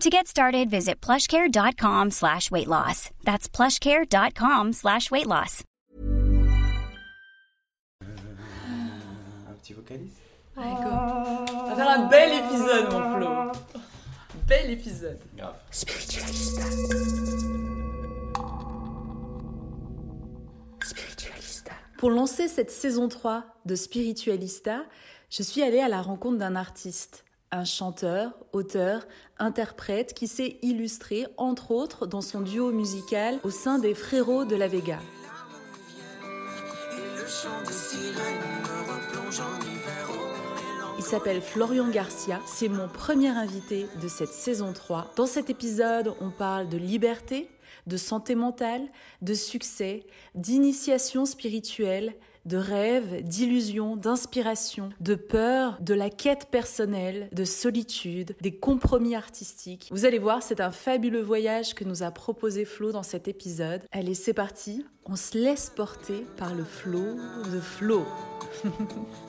To get started, visit plushcare.com slash weight loss. That's plushcare.com slash weight loss. Un petit vocaliste Allez, go. On va faire un bel épisode, mon Flo. Bel épisode. Grave. Spiritualista. Spiritualista. Pour lancer cette saison 3 de Spiritualista, je suis allée à la rencontre d'un artiste, un chanteur, auteur, interprète qui s'est illustré, entre autres, dans son duo musical au sein des Frérots de la Vega. Il s'appelle Florian Garcia, c'est mon premier invité de cette saison 3. Dans cet épisode, on parle de liberté, de santé mentale, de succès, d'initiation spirituelle, de rêve, d'illusion, d'inspiration, de peur, de la quête personnelle, de solitude, des compromis artistiques. Vous allez voir, c'est un fabuleux voyage que nous a proposé Flo dans cet épisode. Allez, c'est parti, on se laisse porter par le flow de Flo.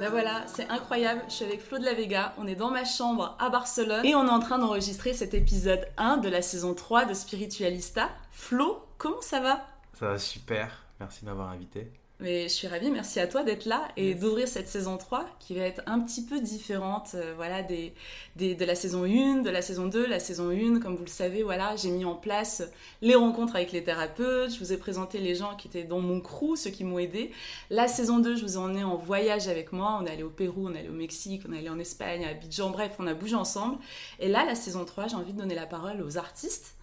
Ben voilà, c'est incroyable. Je suis avec Flo de la Vega. On est dans ma chambre à Barcelone et on est en train d'enregistrer cet épisode 1 de la saison 3 de Spiritualista. Flo, comment ça va? Ça va super, merci de m'avoir invité. Mais je suis ravie, merci à toi d'être là et d'ouvrir cette saison 3 qui va être un petit peu différente euh, voilà, des, des- de la saison 1, de la saison 2. La saison 1, comme vous le savez, voilà, j'ai mis en place les rencontres avec les thérapeutes, je vous ai présenté les gens qui étaient dans mon crew, ceux qui m'ont aidé. La saison 2, je vous ai emmené en voyage avec moi. On est allé au Pérou, on est allé au Mexique, on est allé en Espagne, à Abidjan, bref, on a bougé ensemble. Et là, la saison 3, j'ai envie de donner la parole aux artistes.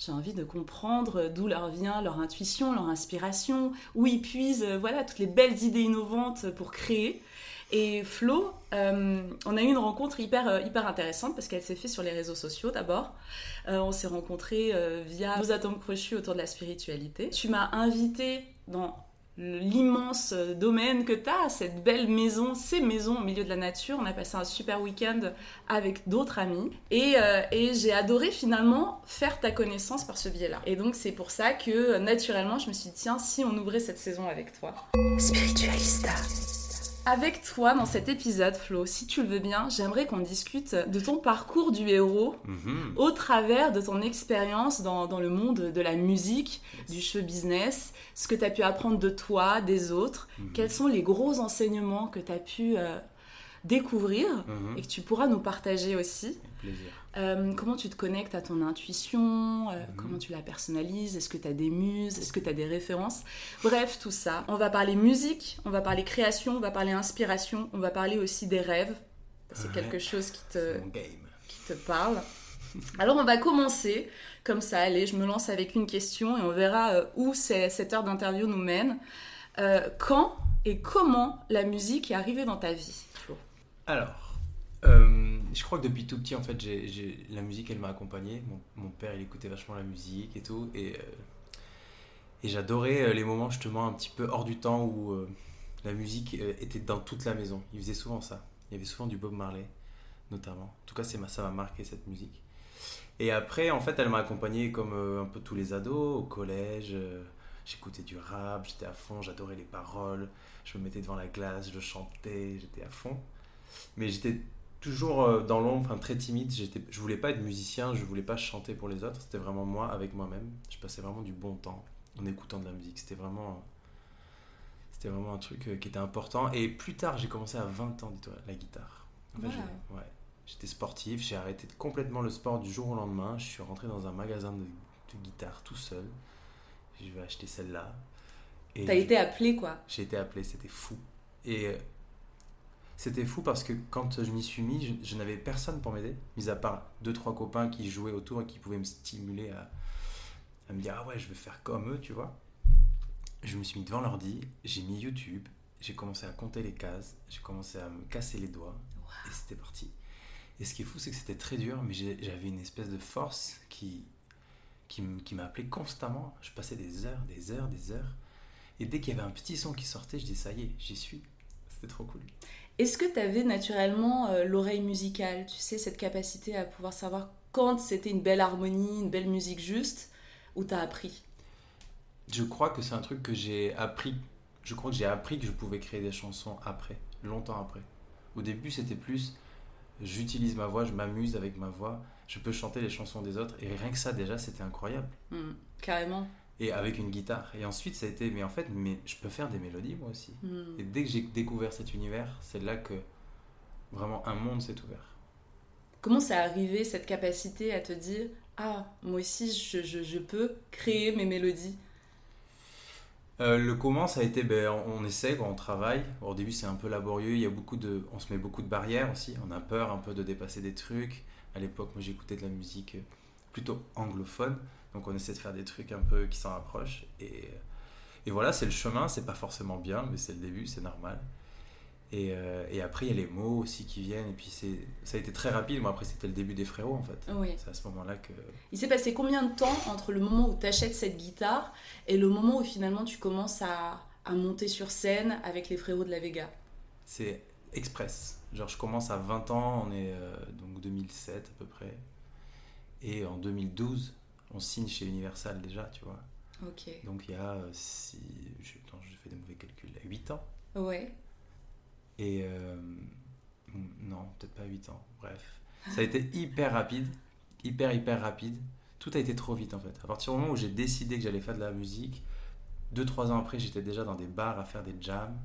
J'ai envie de comprendre d'où leur vient leur intuition, leur inspiration, où ils puisent euh, voilà, toutes les belles idées innovantes pour créer. Et Flo, euh, on a eu une rencontre hyper, euh, hyper intéressante parce qu'elle s'est faite sur les réseaux sociaux d'abord. On s'est rencontrés via nos atomes crochus autour de la spiritualité. Tu m'as invité dans l'immense domaine que tu as, cette belle maison, ces maisons au milieu de la nature. On a passé un super week-end avec d'autres amis et, euh, et j'ai adoré finalement faire ta connaissance par ce biais-là. Et donc c'est pour ça que naturellement je me suis dit tiens si on ouvrait cette saison avec toi. Spiritualista. Avec toi dans cet épisode Flo, si tu le veux bien, j'aimerais qu'on discute de ton parcours du héros Mhm. au travers de ton expérience dans, dans le monde de la musique, du show business, ce que tu as pu apprendre de toi, des autres, Mhm. quels sont les gros enseignements que tu as pu euh, découvrir Mhm. et que tu pourras nous partager aussi? Avec plaisir. Euh, comment tu te connectes à ton intuition euh, Mhm. Comment tu la personnalises Est-ce que tu as des muses Est-ce que tu as des références? Bref, tout ça. On va parler musique, on va parler création, on va parler inspiration, on va parler aussi des rêves. C'est Ouais. quelque chose qui te, qui te parle. Alors on va commencer comme ça, allez, je me lance avec une question et on verra euh, où cette heure d'interview nous mène. Quand et comment la musique est arrivée dans ta vie Alors, je crois que depuis tout petit, en fait, la musique, elle m'a accompagné. Mon, père, il écoutait vachement la musique et tout. Et, euh, j'adorais euh, les moments, justement, un petit peu hors du temps où euh, la musique était dans toute la maison. Il faisait souvent ça. Il y avait souvent du Bob Marley, notamment. En tout cas, ça m'a marqué, cette musique. Et après, en fait, elle m'a accompagné comme un peu tous les ados au collège. J'écoutais du rap, j'étais à fond, j'adorais les paroles. Je me mettais devant la glace, je chantais, j'étais à fond. Mais j'étais toujours euh, dans l'ombre, enfin, très timide. J'étais, je voulais pas être musicien, je voulais pas chanter pour les autres. C'était vraiment moi avec moi-même. Je passais vraiment du bon temps en écoutant de la musique. C'était vraiment, c'était vraiment un truc euh, qui était important. Et plus tard, j'ai commencé à 20 ans, dis-toi, la guitare. En fait, Wow. j'ai- ouais. J'étais sportif, j'ai arrêté complètement le sport du jour au lendemain. Je suis rentré dans un magasin de, de guitare tout seul. Je vais acheter celle-là. Et T'as été appelé quoi j'ai été appelé, c'était fou. Et euh, c'était fou parce que quand je m'y suis mis, je, je n'avais personne pour m'aider, mis à part deux, trois copains qui jouaient autour et qui pouvaient me stimuler à, à me dire Ah ouais, je veux faire comme eux, tu vois. Je me suis mis devant l'ordi, j'ai mis YouTube, j'ai commencé à compter les cases, j'ai commencé à me casser les doigts et c'était parti. Et ce qui est fou, c'est que c'était très dur, mais j'avais une espèce de force qui, qui m'appelait constamment. Je passais des heures, des heures, des heures. Et dès qu'il y avait un petit son qui sortait, je dis ça y est, j'y suis. C'était trop cool. Est-ce que tu avais naturellement euh, l'oreille musicale, tu sais, cette capacité à pouvoir savoir quand c'était une belle harmonie, une belle musique juste, ou t'as appris? Je crois que c'est un truc que j'ai appris. Je crois que j'ai appris que je pouvais créer des chansons après, longtemps après. Au début, c'était plus j'utilise ma voix, je m'amuse avec ma voix, je peux chanter les chansons des autres. Et rien que ça, déjà, c'était incroyable. Hmm, Carrément. Et avec une guitare. Et ensuite, ça a été, mais en fait, mais je peux faire des mélodies moi aussi. Hmm. Et dès que j'ai découvert cet univers, c'est là que vraiment un monde s'est ouvert. Comment c'est arrivé cette capacité à te dire Ah, moi aussi je, je- je peux créer mes mélodies? Euh, le comment, ça a été, ben, on, on essaie, quoi, on travaille. Au début, c'est un peu laborieux. Il y a beaucoup de, on se met beaucoup de barrières aussi. On a peur un peu de dépasser des trucs. À l'époque, moi, j'écoutais de la musique euh, plutôt anglophone, donc on essaie de faire des trucs un peu qui s'en rapprochent. Et, et voilà, c'est le chemin. C'est pas forcément bien, mais c'est le début, c'est normal. Et, euh, et après, il y a les mots aussi qui viennent. Et puis, c'est, ça a été très rapide. Moi, après, c'était le début des frérots, en fait. Oui. C'est à ce moment-là que Il s'est passé combien de temps entre le moment où tu achètes cette guitare et le moment où finalement tu commences à, à monter sur scène avec les frérots de la Vega? C'est express. Genre, je commence à 20 ans, on est euh, donc 2007 à peu près. Et en 2012, on signe chez Universal déjà, tu vois. Ok. Donc il y a, si, je, attends, j'ai fait des mauvais calculs, 8 ans. Ouais. Et euh, non, peut-être pas 8 ans, bref. Ça a été hyper rapide, hyper, hyper rapide. Tout a été trop vite en fait. À partir du moment où j'ai décidé que j'allais faire de la musique, 2-3 ans après, j'étais déjà dans des bars à faire des jams,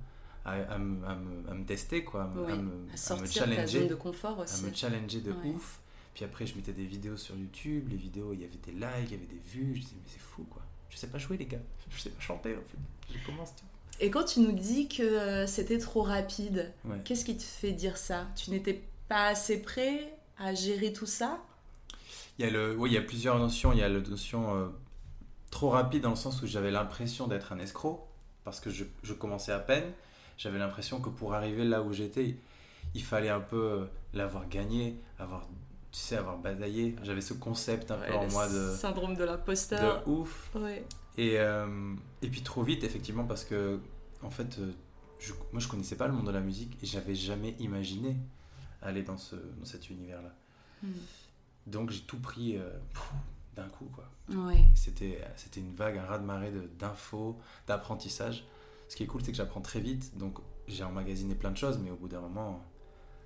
à, à me, à me- à me tester, quoi, à me, Oui. à me- À à me challenger zone de confort à aussi. me challenger de Ouais. ouf. Puis après, je mettais des vidéos sur YouTube. Les vidéos, il y avait des likes, il y avait des vues. Je disais, mais c'est fou quoi. Je sais pas jouer, les gars. Je sais pas chanter en fait. Je commence tout. Et quand tu nous dis que euh, c'était trop rapide, Ouais. qu'est-ce qui te fait dire ça? Tu n'étais pas assez prêt à gérer tout ça? Il y, a le, oui, il y a plusieurs notions. Il y a la notion euh, trop rapide dans le sens où j'avais l'impression d'être un escroc parce que je, je commençais à peine. J'avais l'impression que pour arriver là où j'étais, il fallait un peu euh, l'avoir gagné, avoir, tu sais, avoir bataillé. J'avais ce concept un peu en moi de, syndrome de l'imposteur. de ouf. Ouais. Et, euh, et puis trop vite, effectivement, parce que, en fait, euh, je, moi je connaissais pas le monde de la musique et j'avais jamais imaginé aller dans, ce, dans cet univers-là. Hmm. Donc j'ai tout pris euh, d'un coup, quoi. Ouais. C'était c'était une vague, un raz-de-marée de- d'infos, d'apprentissage. Ce qui est cool, c'est que j'apprends très vite, donc j'ai emmagasiné plein de choses, mais au bout d'un moment,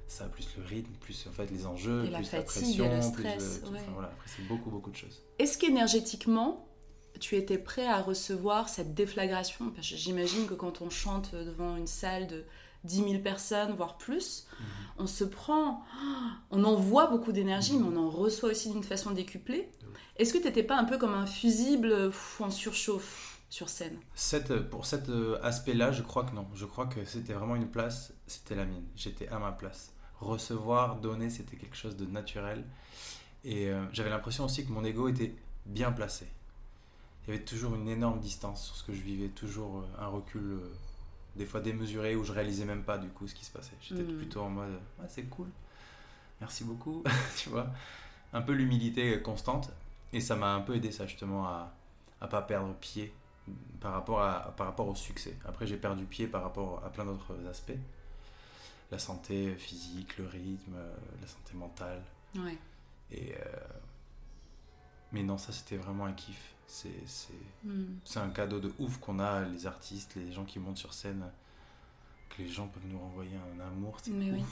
ça a plus le rythme, plus en fait les enjeux, Et plus la fatigue, pression, et le plus stress, tout. ouais. Enfin, voilà, après c'est beaucoup, beaucoup de choses. Est-ce qu'énergétiquement, tu étais prêt à recevoir cette déflagration? Parce que J'imagine que quand on chante devant une salle de 10 000 personnes, voire plus, Mhm. on se prend, on envoie beaucoup d'énergie, mais on en reçoit aussi d'une façon décuplée. Est-ce que tu n'étais pas un peu comme un fusible en surchauffe sur scène? Cette, pour cet euh, aspect-là, je crois que non. Je crois que c'était vraiment une place, c'était la mienne. J'étais à ma place. Recevoir, donner, c'était quelque chose de naturel. Et euh, j'avais l'impression aussi que mon ego était bien placé. Il y avait toujours une énorme distance sur ce que je vivais, toujours euh, un recul, euh, des fois démesuré, où je réalisais même pas du coup ce qui se passait. J'étais Mm. plutôt en mode, ouais, c'est cool, merci beaucoup, tu vois? Un peu l'humilité constante. Et ça m'a un peu aidé ça justement à, à pas perdre pied par rapport, à, par rapport au succès. Après, j'ai perdu pied par rapport à plein d'autres aspects. La santé physique, le rythme, euh, la santé mentale. Ouais. Et, euh, Mais non, ça c'était vraiment un kiff. C'est c'est- Hmm. c'est un cadeau de ouf qu'on a, les artistes, les gens qui montent sur scène, que les gens peuvent nous renvoyer un amour, c'est ouf. oui.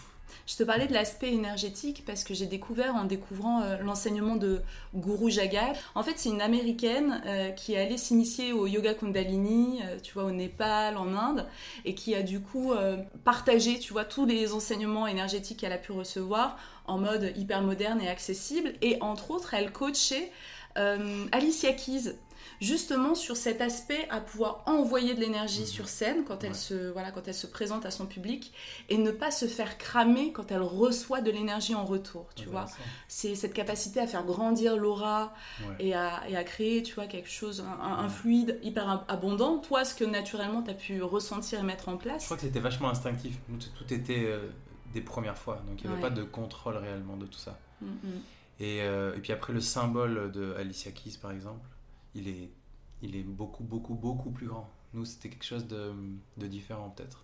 Je te parlais de l'aspect énergétique parce que j'ai découvert en découvrant euh, l'enseignement de Guru Jagat. En fait, c'est une américaine euh, qui est allée s'initier au yoga Kundalini, euh, tu vois, au Népal, en Inde, et qui a du coup partagé, tu vois, tous les enseignements énergétiques qu'elle a pu recevoir en mode hyper moderne et accessible. Et entre autres, elle coachait Alicia Keys justement sur cet aspect à pouvoir envoyer de l'énergie sur scène quand elle se voilà quand elle se présente à son public et ne pas se faire cramer quand elle reçoit de l'énergie en retour tu vois c'est cette capacité à faire grandir l'aura Ouais. et à, et à créer tu vois quelque chose un, un- un fluide hyper ab- abondant toi ce que naturellement tu as pu ressentir et mettre en Je place crois que c'était vachement instinctif. Tout tout était euh, des premières fois, donc il n'y avait Ouais. pas de contrôle réellement de tout ça. Mm, mm. Et, euh, et puis après, le symbole de Alicia Keys, par exemple, il est, il est beaucoup, beaucoup, beaucoup plus grand. Nous, c'était quelque chose de, de différent, peut-être.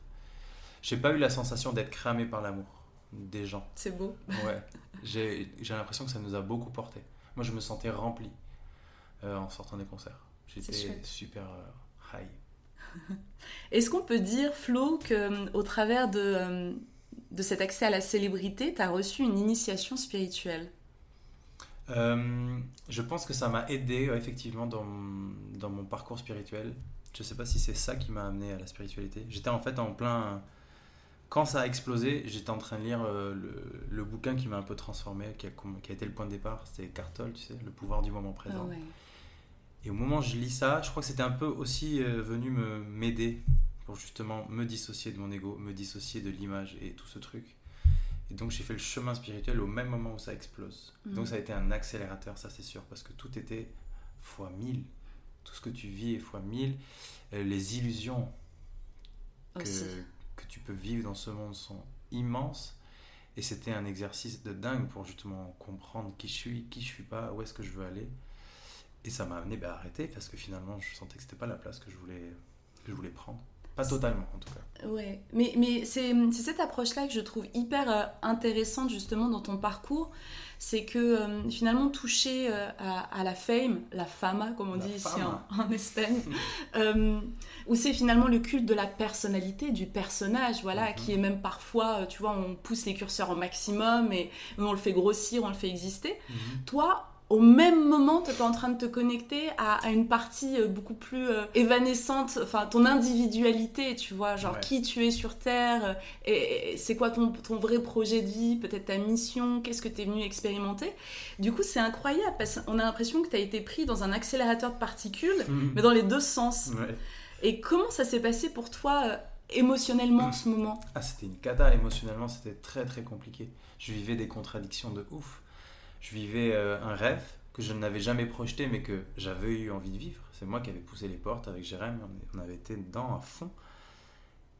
J'ai pas eu la sensation d'être cramé par l'amour des gens. c'est beau Ouais. J'ai j'ai l'impression que ça nous a beaucoup porté. Moi, je me sentais rempli euh, en sortant des concerts. J'étais super euh, high. Est-ce qu'on peut dire, Flo, que euh, au travers de, de cet accès à la célébrité, tu as reçu une initiation spirituelle? Euh, je pense que ça m'a aidé euh, effectivement dans, mon- dans mon parcours spirituel. Je sais pas si c'est ça qui m'a amené à la spiritualité. J'étais en fait en plein. Quand ça a explosé, j'étais en train de lire euh, le, le bouquin qui m'a un peu transformé, qui a, comm- qui a été le point de départ. C'était Cartol, tu sais, Le pouvoir du moment présent. Ah ouais. Et au moment où je lis ça, je crois que c'était un peu aussi venu me m'aider pour justement me dissocier de mon ego, me dissocier de l'image et tout ce truc. Et donc j'ai fait le chemin spirituel au même moment où ça explose. Mhm. Donc ça a été un accélérateur, ça c'est sûr, parce que tout était fois 1000. Tout ce que tu vis est fois 1000. Euh, les illusions que, que tu peux vivre dans ce monde sont immenses. Et c'était un exercice de dingue pour justement comprendre qui je suis, qui je suis pas, où est-ce que je veux aller. Et ça m'a amené bah, à arrêter parce que finalement je sentais que c'était pas la place que je voulais, que je voulais prendre. Pas totalement en tout cas. Ouais, mais, mais c'est cette approche-là que je trouve hyper euh, intéressante justement dans ton parcours. C'est que euh, finalement toucher euh, à, à la fame, la fama comme on La dit ici en, en Espagne, euh, où c'est finalement le culte de la personnalité, du personnage, voilà, Mhm. qui est même parfois, tu vois, on pousse les curseurs au maximum et on le fait grossir, on le fait exister. Toi, au même moment, tu es en train de te connecter à, à une partie euh, beaucoup plus euh, évanescente, enfin ton individualité, tu vois, genre Ouais. qui tu es sur Terre, euh, et, et c'est quoi ton, ton vrai projet de vie, peut-être ta mission, qu'est-ce que tu es venu expérimenter? Du coup, c'est incroyable parce qu'on a l'impression que tu as été pris dans un accélérateur de particules, mais dans les deux sens. Ouais. Et comment ça s'est passé pour toi euh, émotionnellement ce moment? Ah, c'était une cata émotionnellement, c'était très très compliqué. Je vivais des contradictions de ouf. Je vivais euh, un rêve que je n'avais jamais projeté mais que j'avais eu envie de vivre. C'est moi qui avais poussé les portes avec Jérém, on, avait été dedans à fond.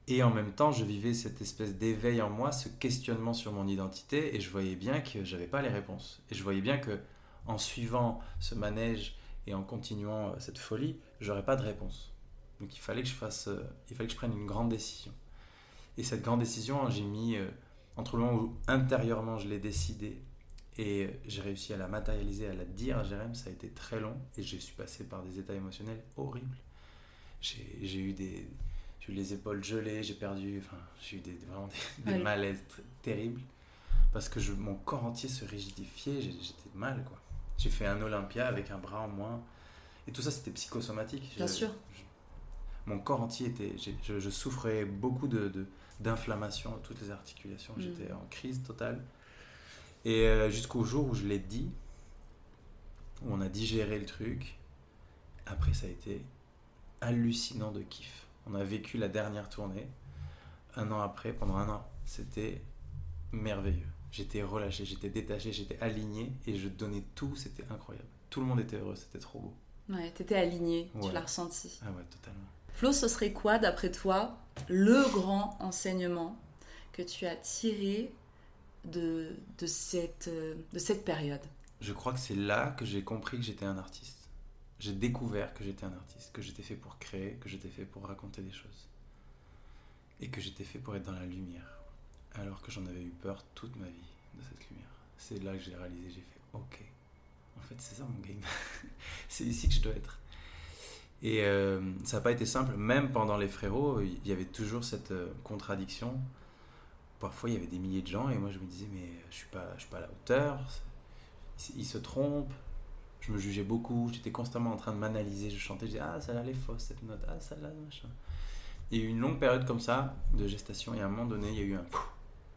Et en même temps, je vivais cette espèce d'éveil en moi, ce questionnement sur mon identité, et je voyais bien que j'avais pas les réponses. Et je voyais bien que en suivant ce manège et en continuant euh, cette folie, j'aurais pas de réponse. Donc il fallait que je fasse, euh, il fallait que je prenne une grande décision. Et cette grande décision, j'ai mis entre le moment où intérieurement je l'ai décidé et j'ai réussi à la matérialiser, à la dire à Jérém, ça a été très long et je suis passé par des états émotionnels horribles. J'ai eu des, j'ai eu les épaules gelées, j'ai perdu, enfin, j'ai eu des, vraiment des, malaises terribles parce que je, mon corps entier se rigidifiait, j'étais mal quoi. J'ai fait un Olympia avec un bras en moins et tout ça c'était psychosomatique. Bien sûr. je- mon corps entier était, je, je souffrais beaucoup de, de- d'inflammation à toutes les articulations. Mm. J'étais en crise totale. Et euh, jusqu'au jour où je l'ai dit, où on a digéré le truc, après ça a été hallucinant de kiff. On a vécu la dernière tournée. Un an après, pendant un an, c'était merveilleux. J'étais relâché, j'étais détaché, j'étais aligné et je donnais tout, c'était incroyable. Tout le monde était heureux, c'était trop beau. Ouais, t'étais aligné, tu l'as ressenti. Ah ouais, totalement. Flo, ce serait quoi, d'après toi, le grand enseignement que tu as tiré de, cette, de cette période Je crois que c'est là que j'ai compris que j'étais un artiste. J'ai découvert que j'étais un artiste, que j'étais fait pour créer, que j'étais fait pour raconter des choses. Et que j'étais fait pour être dans la lumière. Alors que j'en avais eu peur toute ma vie de cette lumière. C'est là que j'ai réalisé, j'ai fait OK. en fait, c'est ça mon game. c'est ici que je dois être. Et euh, ça n'a pas été simple, même pendant les frérots, il y avait toujours cette euh, contradiction. Parfois, il y avait des milliers de gens et moi, je me disais, mais je ne suis, pas, je suis pas à la hauteur, ils se trompent. Je me jugeais beaucoup, j'étais constamment en train de m'analyser, je chantais, je disais, ah, celle-là, elle est fausse, cette note, ah, celle-là, machin. Il y a eu une longue période comme ça de gestation et à un moment donné, il y a eu un,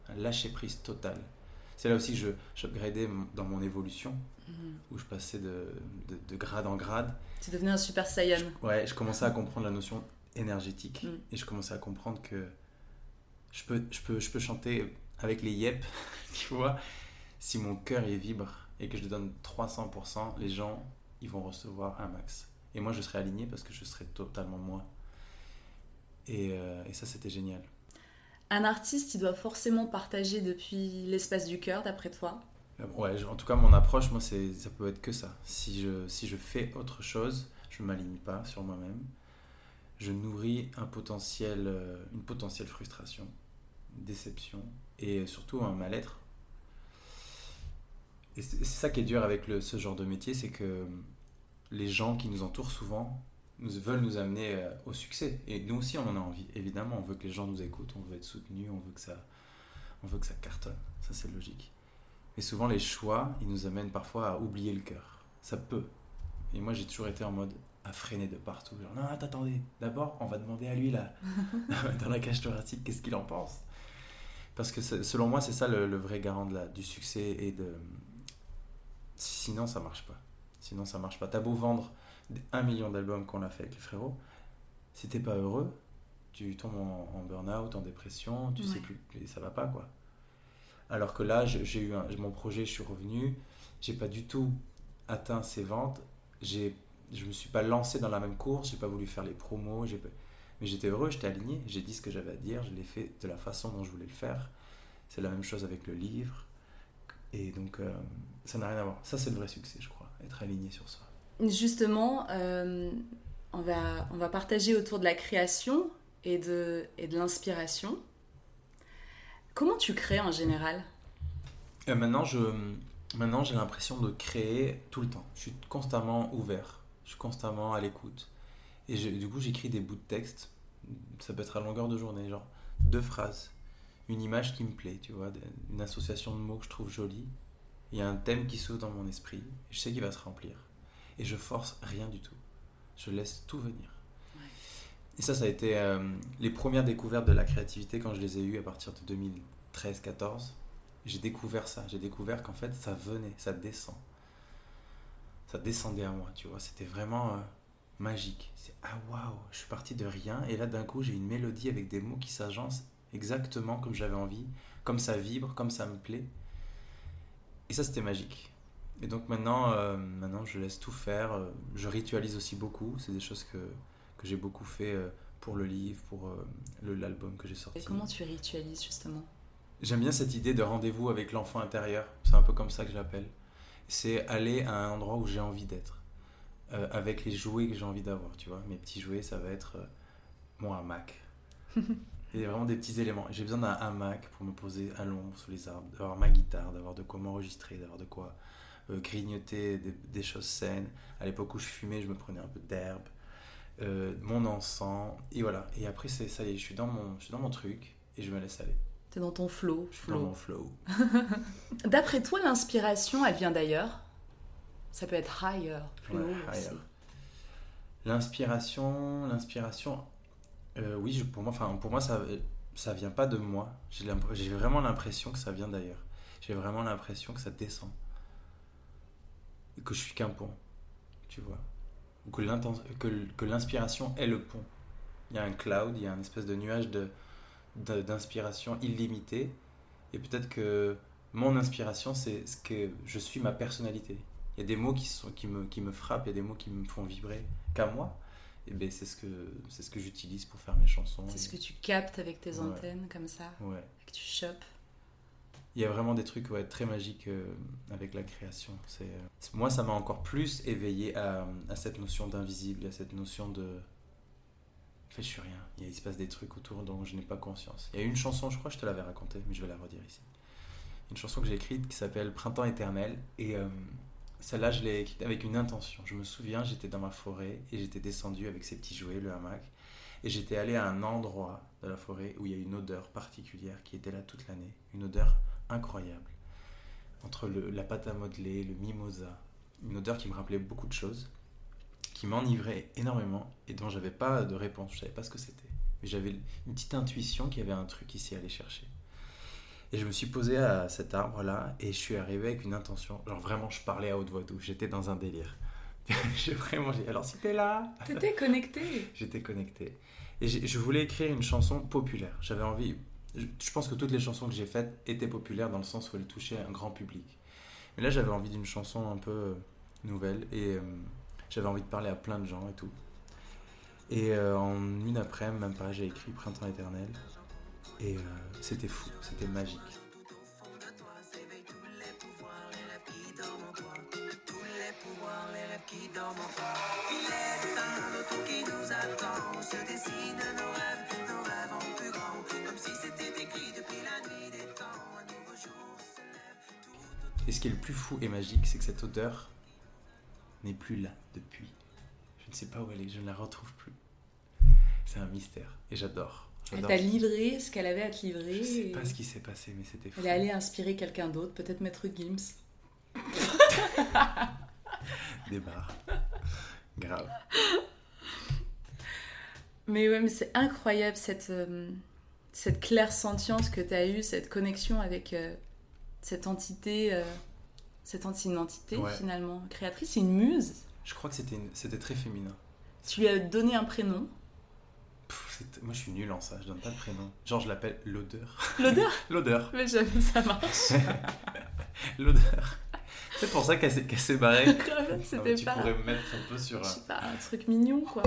un lâcher-prise total. C'est là aussi que je, j'upgradais dans mon évolution, mhm. où je passais de, de, grade en grade. Tu devenais un super saiyan. ouais, je commençais à comprendre la notion énergétique mhm. et je commençais à comprendre que je peux, je peux, je peux chanter avec les yep, tu vois, si mon cœur y vibre et que je donne 300%, les gens, ils vont recevoir un max. Et moi, je serai aligné parce que je serai totalement moi. Et, euh, et ça, c'était génial. Un artiste, il doit forcément partager depuis l'espace du cœur, d'après toi? Euh, Ouais, en tout cas, mon approche, moi, c'est, ça peut être que ça. Si je, si je fais autre chose, je ne m'aligne pas sur moi-même. Je nourris un potentiel, euh, une potentielle frustration, déception et surtout un mal-être et c'est ça qui est dur avec le, ce genre de métier, c'est que les gens qui nous entourent souvent nous, veulent nous amener euh, au succès. Et nous aussi, on en a envie. Évidemment, on veut que les gens nous écoutent, on veut être soutenus, on veut que ça, on veut que ça cartonne. Ça, c'est logique. Mais souvent, les choix, ils nous amènent parfois à oublier le cœur. Ça peut. Et moi, j'ai toujours été en mode à freiner de partout. Genre, non, attendez, d'abord, on va demander à lui, là, dans la cage thoracique, qu'est-ce qu'il en pense? Parce que selon moi, c'est ça le, le, vrai garant de la, du succès et de, Sinon, ça marche pas. Sinon, ça marche pas. T'as beau vendre un million d'albums qu'on a fait avec les frérots, si t'es pas heureux, tu tombes en, burn-out, en dépression, tu sais plus, ça va pas quoi. Alors que là, j'ai eu mon projet, je suis revenu, j'ai pas du tout atteint ces ventes, j'ai, je me suis pas lancé dans la même course, j'ai pas voulu faire les promos, mais j'étais heureux, j'étais aligné, j'ai dit ce que j'avais à dire, je l'ai fait de la façon dont je voulais le faire. C'est la même chose avec le livre. Et donc, euh, ça n'a rien à voir. Ça, c'est le vrai succès, je crois, être aligné sur ça. Justement, euh, on, va, on va partager autour de la création et de, et de l'inspiration. Comment tu crées en général? Euh, Maintenant, je, maintenant, j'ai l'impression de créer tout le temps. Je suis constamment ouvert, je suis constamment à l'écoute. Et du coup, j'écris des bouts de texte. Ça peut être à longueur de journée, genre deux phrases une image qui me plaît, tu vois, une association de mots que je trouve jolie. Il y a un thème qui s'ouvre dans mon esprit, je sais qu'il va se remplir. Et je force rien du tout. Je laisse tout venir. Et ça, ça a été euh, les premières découvertes de la créativité quand je les ai eues à partir de 2013-14. J'ai découvert ça. J'ai découvert qu'en fait, ça venait, ça descend. Ça descendait à moi, tu vois. C'était vraiment euh, magique. C'est ah waouh, je suis parti de rien et là d'un coup, j'ai une mélodie avec des mots qui s'agencent exactement comme j'avais envie, comme ça vibre, comme ça me plaît. Et ça, c'était magique. Et donc maintenant, euh, maintenant, je laisse tout faire. Euh, je ritualise aussi beaucoup. C'est des choses que, que j'ai beaucoup fait euh, pour le livre, pour l'album que j'ai sorti. Et comment tu ritualises justement? J'aime bien cette idée de rendez-vous avec l'enfant intérieur. C'est un peu comme ça que je l'appelle. C'est aller à un endroit où j'ai envie d'être. Avec les jouets que j'ai envie d'avoir, tu vois. Mes petits jouets, ça va être mon hamac. Il y a vraiment des petits éléments. J'ai besoin d'un hamac pour me poser à l'ombre sous les arbres, d'avoir ma guitare, d'avoir de quoi m'enregistrer, d'avoir de quoi euh, grignoter des, choses saines. À l'époque où je fumais, je me prenais un peu d'herbe, euh, mon encens, et voilà. Et après, c'est ça y est, je suis dans mon, je suis dans mon truc et je me laisse aller. T'es dans ton flow. Je suis dans mon flow. D'après toi, l'inspiration, elle vient d'ailleurs? Ça peut être higher, plus haut L'inspiration, l'inspiration, euh, oui, pour moi, enfin, pour moi, ça, ça vient pas de moi. J'ai vraiment l'impression que ça vient d'ailleurs. J'ai vraiment l'impression que ça descend. Et que je suis qu'un pont, tu vois. Ou que l'inspiration est le pont. Il y a un cloud, il y a un espèce de nuage d'inspiration de, illimitée. Et peut-être que mon inspiration, c'est ce que je suis ma personnalité. Il y a des mots qui, sont, qui, me, qui me frappent, il y a des mots qui me font vibrer qu'à moi et ben c'est ce que c'est ce que j'utilise pour faire mes chansons. C'est ce que tu captes avec tes antennes comme ça. Ouais. Que tu chopes. Il y a vraiment des trucs ouais, très magiques euh, avec la création. C'est euh, moi ça m'a encore plus éveillé à, à cette notion d'invisible, à cette notion de en fait je suis rien. Il, se passe des trucs autour dont je n'ai pas conscience. Il y a une chanson, je crois je te l'avais racontée, mais je vais la redire ici. Une chanson que j'ai écrite qui s'appelle Printemps éternel et euh, celle-là, je l'ai écrite avec une intention. Je me souviens, j'étais dans ma forêt et j'étais descendu avec ces petits jouets, le hamac. Et j'étais allé à un endroit de la forêt où il y a une odeur particulière qui était là toute l'année. Une odeur incroyable. Entre la pâte à modeler, le mimosa. Une odeur qui me rappelait beaucoup de choses, qui m'enivrait énormément et dont j'avais pas de réponse. Je savais pas ce que c'était. Mais j'avais une petite intuition qu'il y avait un truc ici à aller chercher. Et je me suis posé à cet arbre-là et je suis arrivé avec une intention. Genre vraiment, je parlais à haute voix d'où. J'étais dans un délire. j'ai vraiment dit, alors si t'es là, T'étais connecté. J'étais connecté. Et je voulais écrire une chanson populaire. J'avais envie. Je, je pense que toutes les chansons que j'ai faites étaient populaires dans le sens où elles touchaient un grand public. Mais là, j'avais envie d'une chanson un peu euh, nouvelle et euh, j'avais envie de parler à plein de gens et tout. Et euh, en une après-midi, même pas, j'ai écrit Printemps éternel. Et euh, c'était fou, c'était magique. Et ce qui est le plus fou et magique, c'est que cette odeur n'est plus là depuis. Je ne sais pas où elle est, je ne la retrouve plus. C'est un mystère et j'adore. Elle t'a livré ce qu'elle avait à te livrer. Je sais et pas ce qui s'est passé, mais c'était fou. Elle est allée inspirer quelqu'un d'autre, peut-être Maître Gims. Des barres. Grave. Mais ouais, mais c'est incroyable cette, euh, cette claire sentience que tu as eue, cette connexion avec euh, cette entité, euh, cette anti entité Ouais. finalement créatrice. C'est une muse. Je crois que c'était une- c'était très féminin. Tu lui as donné un prénom. Moi, je suis nul en ça, je donne pas de prénom. Genre, je l'appelle l'odeur. L'odeur L'odeur. Mais jamais ça marche. L'odeur. C'est pour ça qu'elle s'est barrée. C'était tu pas. pourrais me mettre un peu sur. Je un- sais pas, un truc mignon quoi.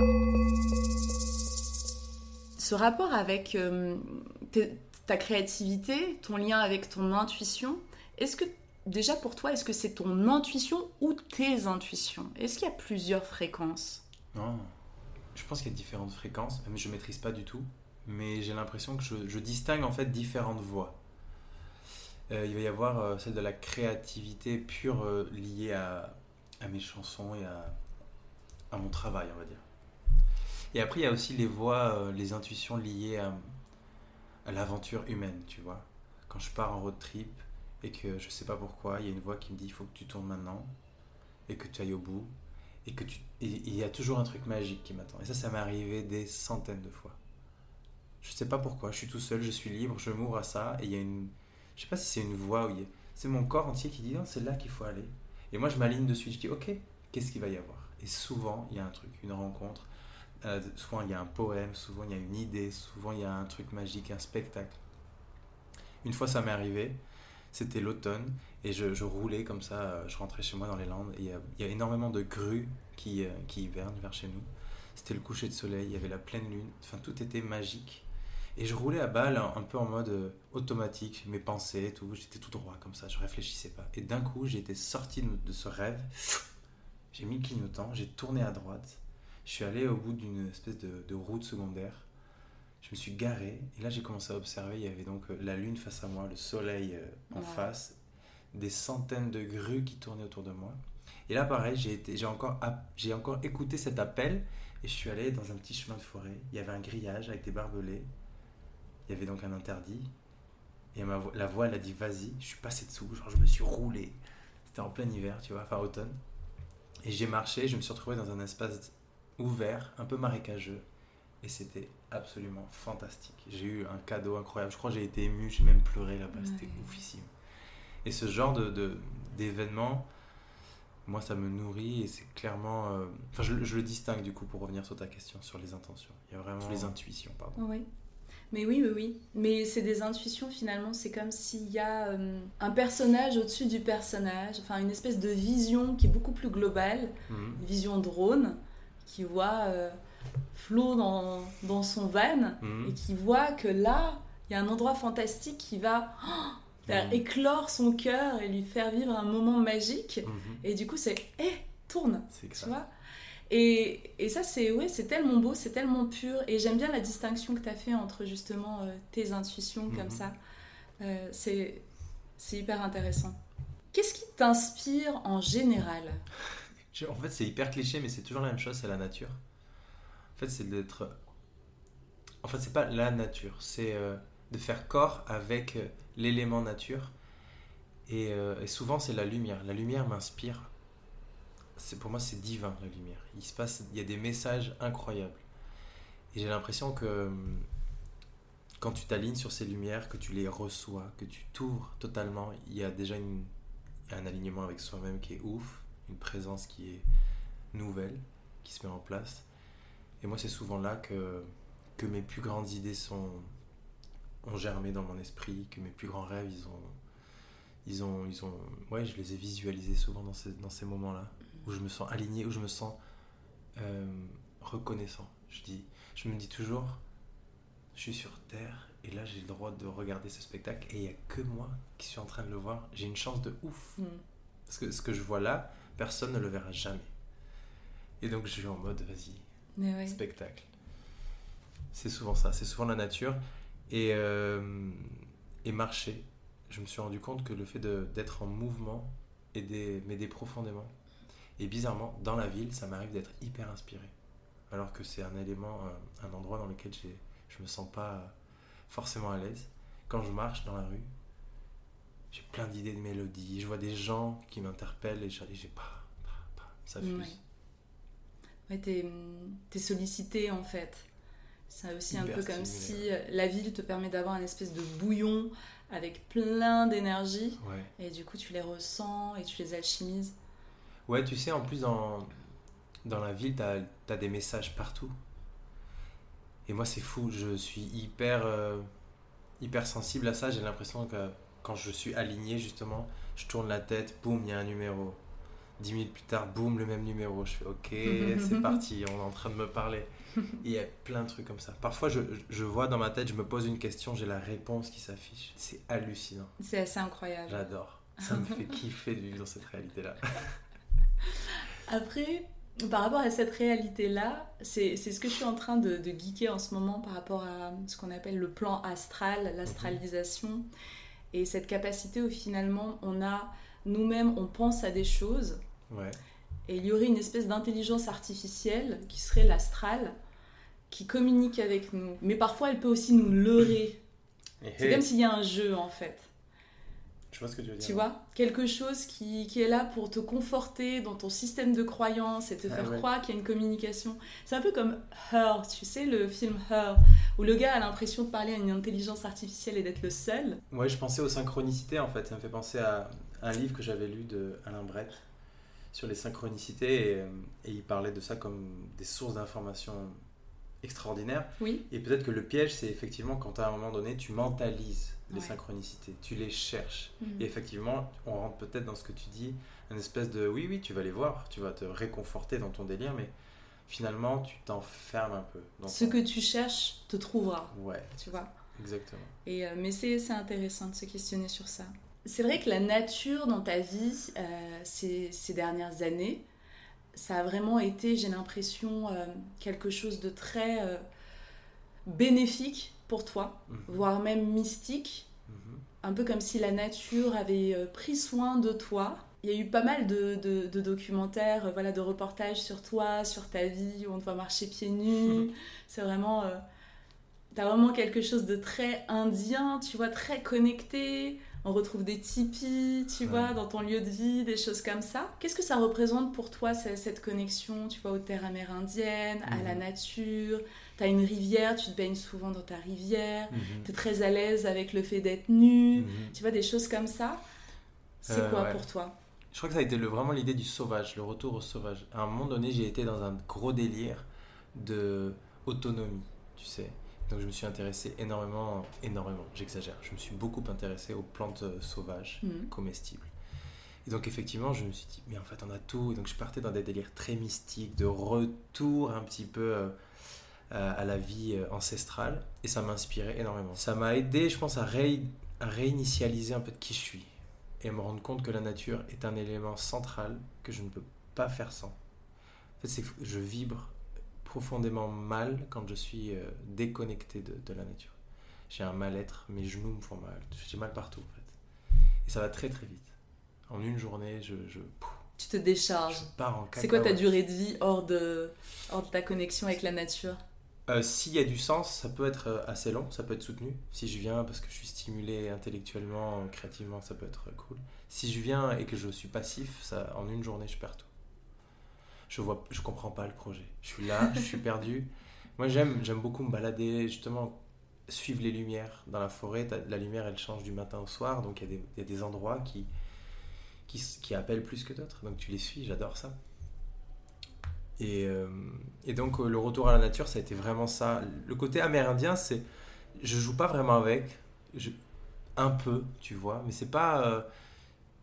Ce rapport avec euh, ta créativité, ton lien avec ton intuition, est-ce que déjà pour toi, est-ce que c'est ton intuition ou tes intuitions? Est-ce qu'il y a plusieurs fréquences? Non. Je pense qu'il y a différentes fréquences, mais je maîtrise pas du tout. Mais j'ai l'impression que je, distingue en fait différentes voix. Euh, il va y avoir euh, celle de la créativité pure euh, liée à, mes chansons et à, mon travail, on va dire. Et après, il y a aussi les voix, les intuitions liées à, l'aventure humaine, tu vois. Quand je pars en road trip et que je sais pas pourquoi, il y a une voix qui me dit il faut que tu tournes maintenant et que tu ailles au bout et que tu il y a toujours un truc magique qui m'attend. Et ça, ça m'est arrivé des centaines de fois. Je sais pas pourquoi, je suis tout seul, je suis libre, je m'ouvre à ça et il y a une je sais pas si c'est une voix ou a- c'est mon corps entier qui dit non, c'est là qu'il faut aller. Et moi, je m'aligne dessus, je dis OK, qu'est-ce qu'il va y avoir? Et souvent, il y a un truc, une rencontre. Euh, souvent, il y a un poème, souvent, il y a une idée, souvent, il y a un truc magique, un spectacle. Une fois, ça m'est arrivé, c'était l'automne, et je, je roulais comme ça, euh, je rentrais chez moi dans les Landes, et il y a, il y a énormément de grues qui, euh, qui hivernent vers chez nous. C'était le coucher de soleil, il y avait la pleine lune, enfin tout était magique. Et je roulais à balle un, un peu en mode euh, automatique, mes pensées et tout, j'étais tout droit comme ça, je réfléchissais pas. Et d'un coup, j'ai été sorti de, ce rêve, j'ai mis le clignotant, j'ai tourné à droite, je suis allé au bout d'une espèce de, de route secondaire, je me suis garé, et là j'ai commencé à observer, il y avait donc la lune face à moi, le soleil en Ouais. face, des centaines de grues qui tournaient autour de moi. Et là, pareil, j'ai encore, j'ai encore écouté cet appel et je suis allé dans un petit chemin de forêt. Il y avait un grillage avec des barbelés. Il y avait donc un interdit. Et ma la voix, elle a dit vas-y. Je suis passé dessous, genre je me suis roulé. C'était en plein hiver, tu vois, enfin automne. Et j'ai marché, je me suis retrouvé dans un espace ouvert, un peu marécageux. Et c'était absolument fantastique. J'ai eu un cadeau incroyable. Je crois que j'ai été ému, j'ai même pleuré là-bas. C'était Ouais. oufissime. Et ce genre de, de- d'événements, moi, ça me nourrit et c'est clairement. euh, Enfin, je, je le distingue du coup pour revenir sur ta question sur les intentions. Il y a vraiment les intuitions, pardon. Oui. Mais oui, oui, oui. Mais c'est des intuitions finalement. C'est comme s'il y a euh, un personnage au-dessus du personnage. Enfin, une espèce de vision qui est beaucoup plus globale. Mhm. Une vision drone qui voit euh, Flo dans, dans son van Mhm. et qui voit que là, il y a un endroit fantastique qui va oh, Mhm. éclore son cœur et lui faire vivre un moment magique. Mhm. Et du coup, c'est hé, tourne C'est ça. vois et, et ça c'est ouais, c'est tellement beau c'est tellement pur et j'aime bien la distinction que tu as fait entre justement euh, tes intuitions comme Mhm. ça Euh, c'est hyper intéressant qu'est-ce qui t'inspire en général? En fait, c'est hyper cliché, mais c'est toujours la même chose, c'est la nature. En fait, c'est d'être. En fait, c'est pas la nature, c'est euh, de faire corps avec euh, l'élément nature. Et, euh, et souvent, c'est la lumière. La lumière m'inspire. C'est pour moi, c'est divin la lumière. Il se passe, il y a des messages incroyables. Et j'ai l'impression que hum, quand tu t'alignes sur ces lumières, que tu les reçois, que tu t'ouvres totalement, il y a déjà un alignement avec soi-même qui est ouf, une présence qui est nouvelle, qui se met en place. Et moi, c'est souvent là que, que mes plus grandes idées sont, ont germé dans mon esprit, que mes plus grands rêves, ils ont, ils ont, ils ont, ouais, je les ai visualisés souvent dans ces, dans ces moments-là, où je me sens aligné, où je me sens euh, reconnaissant. Je dis, je me dis toujours, je suis sur Terre et là j'ai le droit de regarder ce spectacle et il n'y a que moi qui suis en train de le voir. J'ai une chance de ouf. Mm. Parce que ce que je vois là, personne ne le verra jamais. Et donc je suis en mode, vas-y, ouais. spectacle. C'est souvent ça, c'est souvent la nature. Et, euh, et marcher, je me suis rendu compte que le fait d'être en mouvement aidait- m'aidait profondément. Et bizarrement, dans la ville, ça m'arrive d'être hyper inspiré. Alors que c'est un élément, un, un endroit dans lequel j'ai- je me sens pas forcément à l'aise. Quand je marche dans la rue, j'ai plein d'idées de mélodies. Je vois des gens qui m'interpellent et j'ai pas, pas, pas, ça fuse. Ouais. T'es sollicité en fait. C'est aussi un peu comme si euh, la ville te permet d'avoir un espèce de bouillon avec plein d'énergie Ouais. et du coup tu les ressens et tu les alchimises. Ouais, tu sais, en plus, dans, dans la ville, t'as as des messages partout. Et moi, c'est fou, je suis hyper, euh, hyper sensible à ça. J'ai l'impression que quand je suis aligné, justement, je tourne la tête, boum, il y a un numéro. Dix minutes plus tard, boum, le même numéro. Je fais OK, c'est parti, on est en train de me parler. Il y a plein de trucs comme ça. Parfois, je, je vois dans ma tête, je me pose une question, j'ai la réponse qui s'affiche. C'est hallucinant. C'est assez incroyable. J'adore. Ça me fait kiffer de vivre dans cette réalité-là. Après, par rapport à cette réalité-là, c'est c'est ce que je suis en train de, de geeker en ce moment par rapport à ce qu'on appelle le plan astral, l'astralisation, et cette capacité où finalement on a, nous-mêmes, on pense à des choses, Ouais. Et il y aurait une espèce d'intelligence artificielle qui serait l'astral, qui communique avec nous. Mais parfois elle peut aussi nous leurrer. Et C'est comme s'il y a un jeu en fait. Je vois ce que tu veux dire. Tu vois Quelque chose qui, qui est là pour te conforter dans ton système de croyances et te Ah faire ouais. croire qu'il y a une communication. C'est un peu comme Her, tu sais, le film Her, où le gars a l'impression de parler à une intelligence artificielle et d'être le seul. Ouais, je pensais aux synchronicités en fait. Ça me fait penser à un livre que j'avais lu de Alain Brett sur les synchronicités et, euh, et il parlait de ça comme des sources d'informations extraordinaires. Oui. Et peut-être que le piège, c'est effectivement quand à un moment donné, tu mentalises les Ouais. synchronicités, tu les cherches. Mhm. Et effectivement, on rentre peut-être dans ce que tu dis, un espèce de oui, oui, tu vas les voir, tu vas te réconforter dans ton délire, mais finalement, tu t'enfermes un peu. Dans Ce ton- que tu cherches te trouvera, Ouais, tu vois. exactement. Et, euh, mais c'est intéressant de se questionner sur ça. C'est vrai que la nature dans ta vie, euh, ces, ces dernières années, ça a vraiment été, j'ai l'impression, euh, quelque chose de très euh, bénéfique pour toi, Mhm. voire même mystique. Mhm. Un peu comme si la nature avait pris soin de toi. Il y a eu pas mal de, de- de documentaires, voilà, de reportages sur toi, sur ta vie, où on te voit marcher pieds nus. C'est vraiment... T'as vraiment quelque chose de très indien, tu vois, très connecté. On retrouve des tipis, tu Ouais. vois, dans ton lieu de vie, des choses comme ça. Qu'est-ce que ça représente pour toi, ce- cette connexion, tu vois, aux terres amérindiennes, à la Mhm. nature? T'as une rivière, tu te baignes souvent dans ta rivière. Mhm. T'es très à l'aise avec le fait d'être nu. Mhm. Tu vois, des choses comme ça. C'est Euh, quoi ouais. pour toi? Je crois que ça a été le- vraiment l'idée du sauvage, le retour au sauvage. À un moment donné, j'ai été dans un gros délire de autonomie, tu sais. Donc je me suis intéressé énormément, énormément, j'exagère. Je me suis beaucoup intéressé aux plantes euh, sauvages, Mhm. comestibles. Et donc effectivement, je me suis dit, mais en fait, on a tout. Et donc je partais dans des délires très mystiques, de retour un petit peu euh, à, à la vie euh, ancestrale. Et ça m'inspirait énormément. Ça m'a aidé, je pense, à, ré- à réinitialiser un peu de qui je suis. Et me rendre compte que la nature est un élément central que je ne peux pas faire sans. En fait, c'est je vibre profondément mal quand je suis euh, déconnecté de, de la nature. J'ai un mal-être, mes genoux me font mal, j'ai mal partout en fait. Et ça va très très vite. En une journée, je, je, Tu te décharges. je pars en C'est quoi ta durée de vie hors de, hors de ta connexion avec la nature? Euh, S'il y a du sens, ça peut être euh, assez long, ça peut être soutenu. Si je viens parce que je suis stimulé intellectuellement, créativement, ça peut être euh, cool. Si je viens et que je suis passif, ça, en une journée, je perds tout. Je vois, je comprends pas le projet. Je suis là, je suis perdu. Moi, j'aime, j'aime beaucoup me balader, justement, suivre les lumières dans la forêt. La lumière, elle change du matin au soir, donc il y, a des- endroits qui, qui, qui appellent plus que d'autres. Donc tu les suis, j'adore ça. Et, euh, et donc euh, le retour à la nature, ça a été vraiment ça. Le côté amérindien, c'est je joue pas vraiment avec, un peu, tu vois, mais c'est pas euh,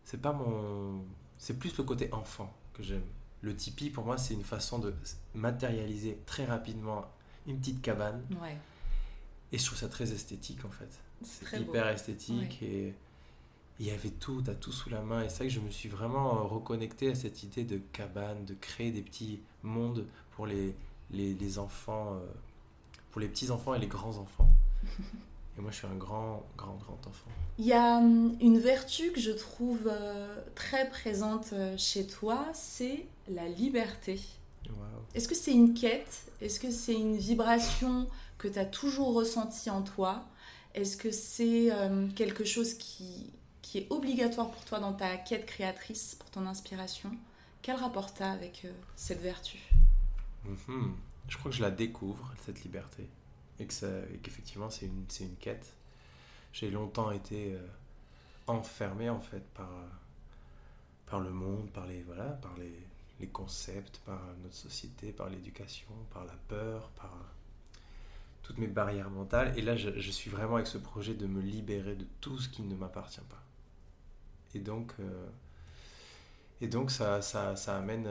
c'est pas mon c'est plus le côté enfant que j'aime. Le tipi pour moi, c'est une façon de matérialiser très rapidement une petite cabane Ouais. et je trouve ça très esthétique en fait. C'est beau. hyper esthétique et il y avait tout, t'as tout sous la main. Et c'est vrai que je me suis vraiment euh, reconnecté à cette idée de cabane, de créer des petits mondes pour les, les, les enfants, euh, pour les petits enfants et les grands enfants. et moi je suis un grand, grand, grand enfant. Il y a hum, une vertu que je trouve euh, très présente euh, chez toi, c'est la liberté. Est-ce que c'est une quête? Est-ce que c'est une vibration que tu as toujours ressentie en toi? Est-ce que c'est euh, quelque chose qui, qui est obligatoire pour toi dans ta quête créatrice, pour ton inspiration? Quel rapport tu as avec euh, cette vertu? Mhm. Je crois que je la découvre, cette liberté. Et qu'effectivement, c'est une, une quête. J'ai longtemps été euh, enfermé, en fait, par, par le monde, par les, voilà, par les, les concepts, par notre société, par l'éducation, par la peur, par euh, toutes mes barrières mentales. Et là, je, suis vraiment avec ce projet de me libérer de tout ce qui ne m'appartient pas. Et donc, euh, et donc ça, ça, ça amène...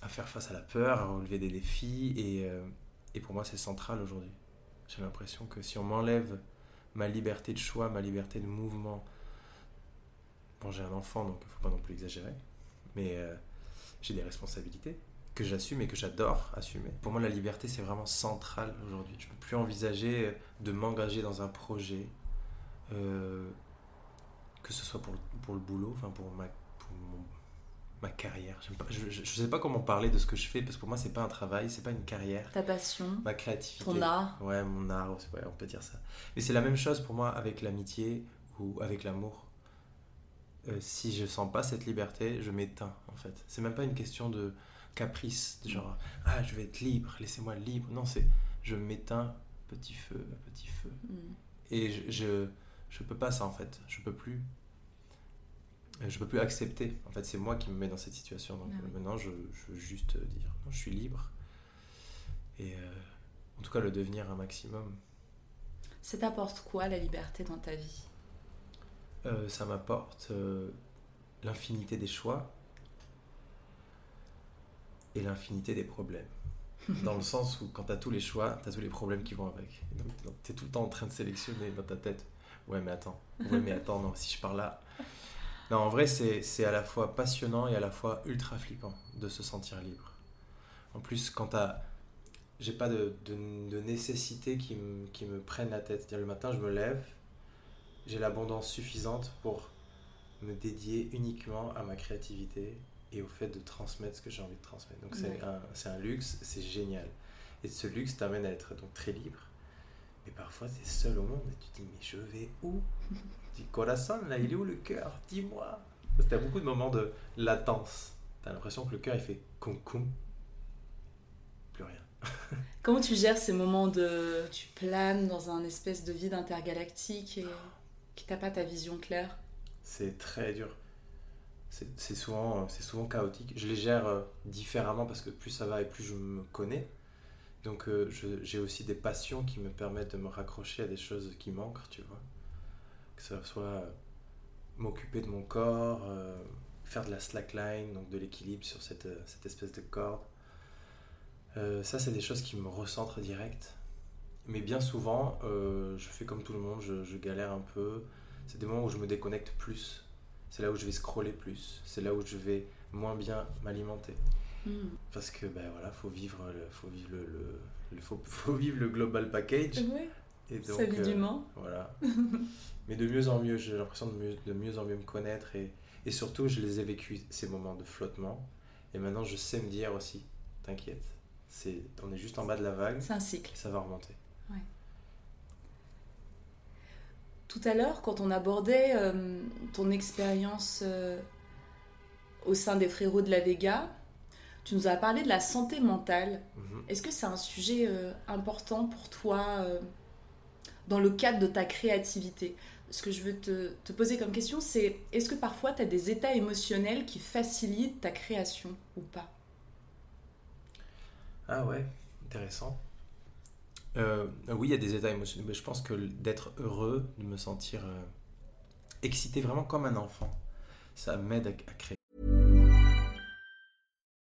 à faire face à la peur, à relever des défis. Et, et pour moi, c'est central aujourd'hui. J'ai l'impression que si on m'enlève ma liberté de choix, ma liberté de mouvement, bon, j'ai un enfant, donc il ne faut pas non plus exagérer, mais euh, j'ai des responsabilités que j'assume et que j'adore assumer. Pour moi, la liberté, c'est vraiment central aujourd'hui. Je ne peux plus envisager de m'engager dans un projet, euh, que ce soit pour pour le boulot, enfin pour ma, pour mon- ma carrière. Pas- je ne sais pas comment parler de ce que je fais, parce que pour moi, c'est pas un travail, c'est pas une carrière. Ta passion Ma créativité. Ton art Ouais, mon art, ouais, on peut dire ça. Mais c'est la même chose pour moi avec l'amitié ou avec l'amour. Euh, si je sens pas cette liberté, je m'éteins en fait. C'est même pas une question de caprice, de genre ah je vais être libre, laissez-moi libre. Non, c'est je m'éteins petit feu à petit feu. Mm. Et je, je je peux pas ça en fait. Je peux plus. Euh, Je peux plus accepter. En fait, c'est moi qui me mets dans cette situation. Donc Ah oui. euh, maintenant, je, je veux juste dire non, je suis libre. Et euh, en tout cas, le devenir un maximum. Ça t'apporte quoi la liberté dans ta vie? Euh, ça m'apporte euh, l'infinité des choix et l'infinité des problèmes. Dans le sens où quand tu as tous les choix, tu as tous les problèmes qui vont avec. Donc tu es tout le temps en train de sélectionner dans ta tête. Ouais mais attends, ouais mais attends, non, si je pars là... Non, en vrai c'est à la fois passionnant et à la fois ultra flippant de se sentir libre. En plus quand t'as... J'ai pas de, de, de nécessité qui me, qui me prenne la tête. C'est-à-dire le matin je me lève, j'ai l'abondance suffisante pour me dédier uniquement à ma créativité et au fait de transmettre ce que j'ai envie de transmettre. Donc c'est un, c'est un luxe, c'est génial. Et ce luxe t'amène à être donc très libre. Mais parfois tu es seul au monde et tu te dis mais je vais où? Tu dis corazon là, il est où le cœur? Dis-moi. Parce que t'as beaucoup de moments de latence. T'as l'impression que le cœur il fait cum cum. Plus rien. Comment tu gères ces moments de... Tu planes dans un espèce de vide intergalactique et qui t'as pas ta vision claire? C'est très dur. C'est souvent, souvent chaotique. Je les gère euh, différemment parce que plus ça va et plus je me connais. Donc euh, j'ai aussi des passions qui me permettent de me raccrocher à des choses qui manquent, tu vois. Que ce soit euh, m'occuper de mon corps, euh, faire de la slackline, donc de l'équilibre sur cette, espèce de corde. Ça, c'est des choses qui me recentrent direct. Mais bien souvent, je fais comme tout le monde, je galère un peu. C'est des moments où je me déconnecte plus. C'est là où je vais scroller plus. C'est là où je vais moins bien m'alimenter. Hmm. Parce que ben voilà, faut vivre le, faut vivre le, le- le- faut, faut vivre le global package. Ouais, Et sa donc, vie euh, d'humain. Voilà. Mais de mieux en mieux, j'ai l'impression de mieux, de mieux en mieux me connaître et, Et surtout, je les ai vécus, ces moments de flottement. Et maintenant, je sais me dire aussi, t'inquiète, c'est, on est juste en bas de la vague. C'est un cycle. Ça va remonter. Tout à l'heure, quand on abordait euh, ton expérience euh, au sein des frérots de la Vega, tu nous as parlé de la santé mentale. Mhm. Est-ce que c'est un sujet euh, important pour toi euh, dans le cadre de ta créativité? Ce que je veux te, te poser comme question, c'est est-ce que parfois tu as des états émotionnels qui facilitent ta création ou pas? Ah ouais, intéressant. Euh, oui, il y a des états émotionnels, mais je pense que d'être heureux, de me sentir excité vraiment comme un enfant, ça m'aide à, à créer.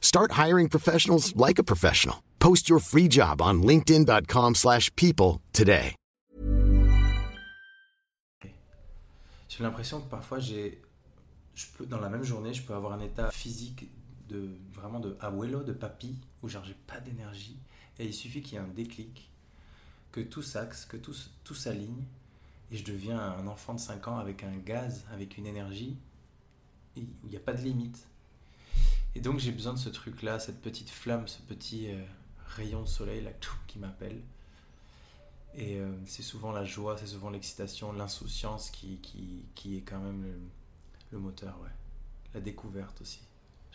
Start hiring professionals like a professional. Post your free job on linkedin.com/people slash people today. J'ai l'impression que parfois, je peux, dans la même journée, je peux avoir un état physique de vraiment de abuelo, de papy, où genre j'ai pas d'énergie. Et il suffit qu'il y ait un déclic, que tout s'axe, que tout, tout s'aligne, et je deviens un enfant de 5 ans avec un gaz, avec une énergie, où il n'y a pas de limite. Et donc j'ai besoin de ce truc-là, cette petite flamme, ce petit euh, rayon de soleil là, qui m'appelle. Et euh, c'est souvent la joie, c'est souvent l'excitation, l'insouciance qui, qui, qui est quand même le, le moteur, ouais. La découverte aussi.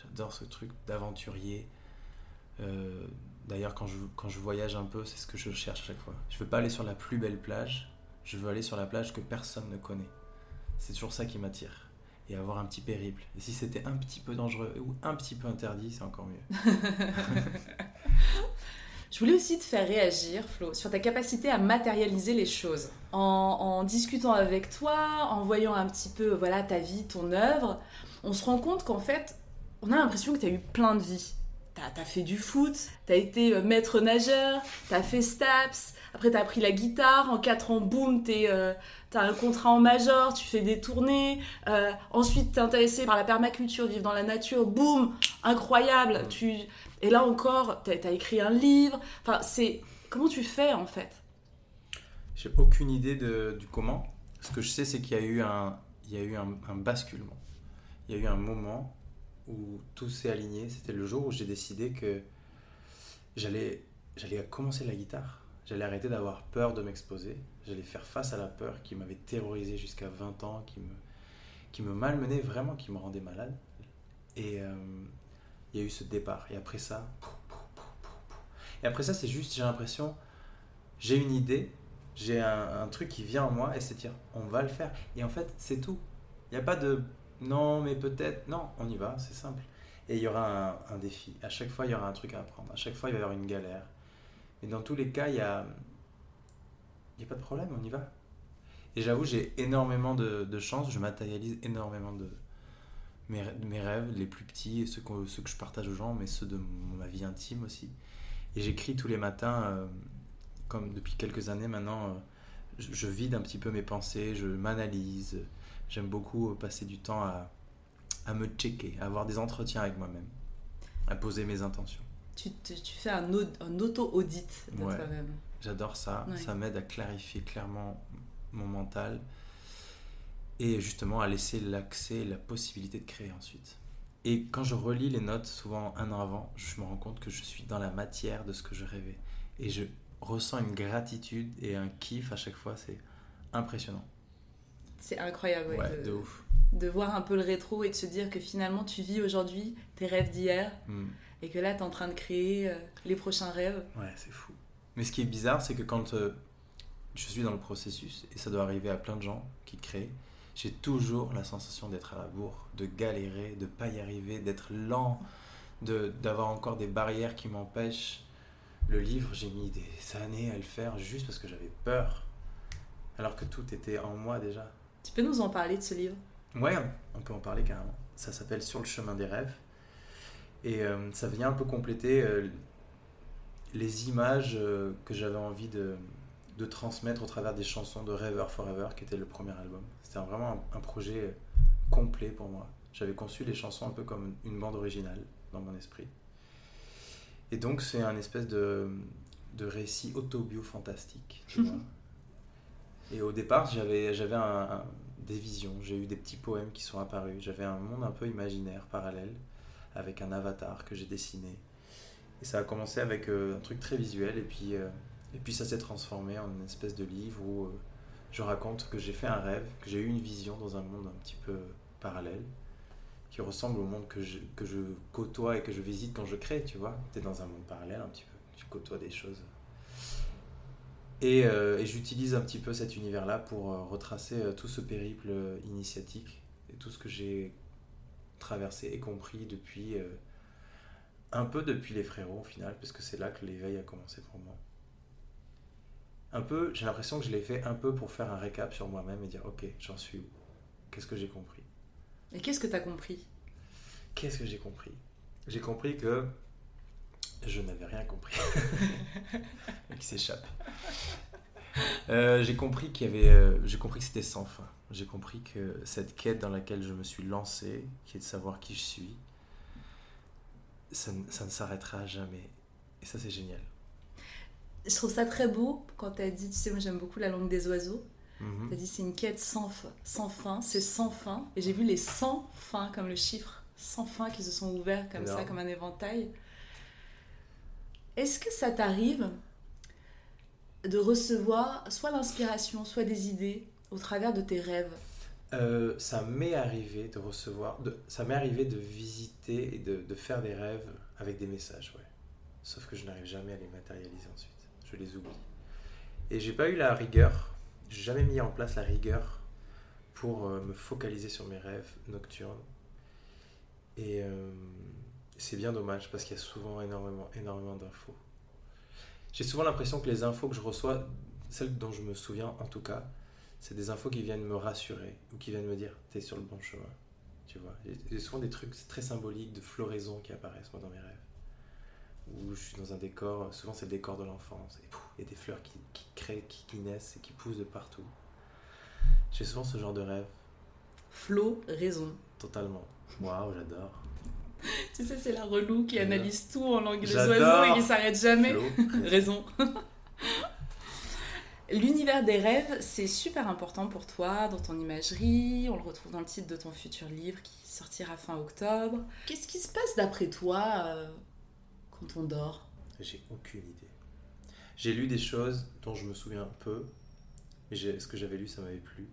J'adore ce truc d'aventurier. Euh, D'ailleurs, quand je, quand je voyage un peu, c'est ce que je cherche à chaque fois. Je veux pas aller sur la plus belle plage, je veux aller sur la plage que personne ne connaît. C'est toujours ça qui m'attire. Et avoir un petit périple. Et si c'était un petit peu dangereux ou un petit peu interdit, c'est encore mieux. Je voulais aussi te faire réagir, Flo, sur ta capacité à matérialiser les choses. En, discutant avec toi, en voyant un petit peu voilà, ta vie, ton œuvre, on se rend compte qu'en fait, on a l'impression que tu as eu plein de vies. T'as as fait du foot, t'as été euh, maître nageur, t'as fait STAPS, après t'as pris la guitare, en 4 ans, boum, t'es, euh, t'as un contrat en major, tu fais des tournées, euh, ensuite t'es intéressé par la permaculture, vivre dans la nature, boum, incroyable, tu... et là encore, t'as as écrit un livre, enfin c'est... Comment tu fais en fait? J'ai aucune idée de, du comment. Ce que je sais, c'est qu'il y a eu, un, il y a eu un, un basculement. Il y a eu un moment où tout s'est aligné. C'était le jour où j'ai décidé que j'allais, j'allais commencer la guitare. J'allais arrêter d'avoir peur de m'exposer. J'allais faire face à la peur qui m'avait terrorisé jusqu'à 20 ans, qui me, qui me malmenait vraiment, qui me rendait malade. Et euh, il y a eu ce départ. Et après ça, et après ça, c'est juste, j'ai l'impression, j'ai une idée, j'ai un, truc qui vient en moi et c'est dire, on va le faire. Et en fait, c'est tout. Il n'y a pas de non, mais peut-être. Non, on y va, c'est simple. Et il y aura un, un défi. À chaque fois, il y aura un truc à apprendre. À chaque fois, il va y avoir une galère. Mais dans tous les cas, il n'y a, y a pas de problème, on y va. Et j'avoue, j'ai énormément de, chance. Je matérialise énormément de mes, rêves, les plus petits, ceux que, je partage aux gens, mais ceux de ma vie intime aussi. Et j'écris tous les matins, euh, comme depuis quelques années maintenant, euh, je, je vide un petit peu mes pensées, je m'analyse. J'aime beaucoup euh, passer du temps à, à me checker, à avoir des entretiens avec moi-même, à poser mes intentions. Tu, te- tu fais un, au- un auto-audit de Ouais. toi-même. J'adore ça, Ouais. ça m'aide à clarifier clairement mon mental et justement à laisser l'accès, la possibilité de créer ensuite. Et quand je relis les notes, souvent un an avant, je me rends compte que je suis dans la matière de ce que je rêvais. Et je ressens une gratitude et un kiff à chaque fois, c'est impressionnant. C'est incroyable. ouais, Ouais, de- de ouf. de voir un peu le rétro et de se dire que finalement tu vis aujourd'hui tes rêves d'hier Hmm. Et que là tu es en train de créer euh, les prochains rêves. Ouais, c'est fou. Mais ce qui est bizarre, c'est que quand euh, je suis dans le processus, et ça doit arriver à plein de gens qui créent, j'ai toujours la sensation d'être à la bourre, de galérer, de pas y arriver, d'être lent, de- d'avoir encore des barrières qui m'empêchent. Le livre, j'ai mis des années à le faire juste parce que j'avais peur, alors que tout était en moi déjà. Tu peux nous en parler de ce livre? Ouais, on peut en parler carrément. Ça s'appelle Sur le chemin des rêves. Et euh, ça vient un peu compléter euh, les images euh, que j'avais envie de, de transmettre au travers des chansons de Rêveur Forever, qui était le premier album. C'était vraiment un, un projet complet pour moi. J'avais conçu les chansons un peu comme une bande originale dans mon esprit. Et donc c'est un espèce de, de récit autobio fantastique. tu vois. Et au départ, j'avais, j'avais un- un- des visions, j'ai eu des petits poèmes qui sont apparus, j'avais un monde un peu imaginaire, parallèle, avec un avatar que j'ai dessiné. Et ça a commencé avec euh, un truc très visuel, et puis, euh, et puis ça s'est transformé en une espèce de livre où euh, je raconte que j'ai fait un rêve, que j'ai eu une vision dans un monde un petit peu parallèle, qui ressemble au monde que je, que je côtoie et que je visite quand je crée, tu vois. Tu es dans un monde parallèle un petit peu, tu côtoies des choses. Et, et j'utilise un petit peu cet univers-là pour retracer tout ce périple initiatique et tout ce que j'ai traversé et compris depuis euh, un peu depuis les frérots au final, parce que c'est là que l'éveil a commencé pour moi. Un peu, j'ai l'impression que je l'ai fait un peu pour faire un récap sur moi-même et dire ok, j'en suis où? Qu'est-ce que j'ai compris? Et qu'est-ce que tu as compris? Qu'est-ce que j'ai compris? J'ai compris que je n'avais rien compris. qui s'échappe. Euh, j'ai compris qu'il y avait, euh, j'ai compris que c'était sans fin. J'ai compris que cette quête dans laquelle je me suis lancé, qui est de savoir qui je suis, ça, ne- ça ne s'arrêtera jamais. Et ça, c'est génial. Je trouve ça très beau quand tu as dit, tu sais, moi j'aime beaucoup la langue des oiseaux. Mhm. Tu as dit c'est une quête sans, fin- sans fin, c'est sans fin. Et j'ai vu les 100 fins comme le chiffre, sans fin qui se sont ouverts comme ça, comme un éventail. Est-ce que ça t'arrive de recevoir soit l'inspiration, soit des idées au travers de tes rêves Euh, ça m'est arrivé de recevoir, ça m'est arrivé de visiter et de, de faire des rêves avec des messages, ouais. Sauf que je n'arrive jamais à les matérialiser ensuite. Je les oublie. Et j'ai pas eu la rigueur, j'ai jamais mis en place la rigueur pour euh, me focaliser sur mes rêves nocturnes. Et euh, c'est bien dommage parce qu'il y a souvent énormément, énormément d'infos. J'ai souvent l'impression que les infos que je reçois, celles dont je me souviens en tout cas, c'est des infos qui viennent me rassurer ou qui viennent me dire t'es sur le bon chemin. Tu vois, J'ai- souvent des trucs très symboliques de floraison qui apparaissent moi dans mes rêves. Où je suis dans un décor, souvent c'est le décor de l'enfance, et pouf, il y a des fleurs qui, qui créent, qui, qui naissent et qui poussent de partout. J'ai souvent ce genre de rêve, Flo, raison. totalement. Waouh, j'adore. Tu sais, c'est la relou qui analyse tout en langue des oiseaux et qui s'arrête jamais. Flo, Raison. L'univers des rêves, c'est super important pour toi dans ton imagerie. On le retrouve dans le titre de ton futur livre qui sortira fin octobre. Qu'est-ce qui se passe d'après toi euh, quand on dort? J'ai aucune idée. J'ai lu des choses dont je me souviens peu, mais ce que j'avais lu, ça m'avait plu.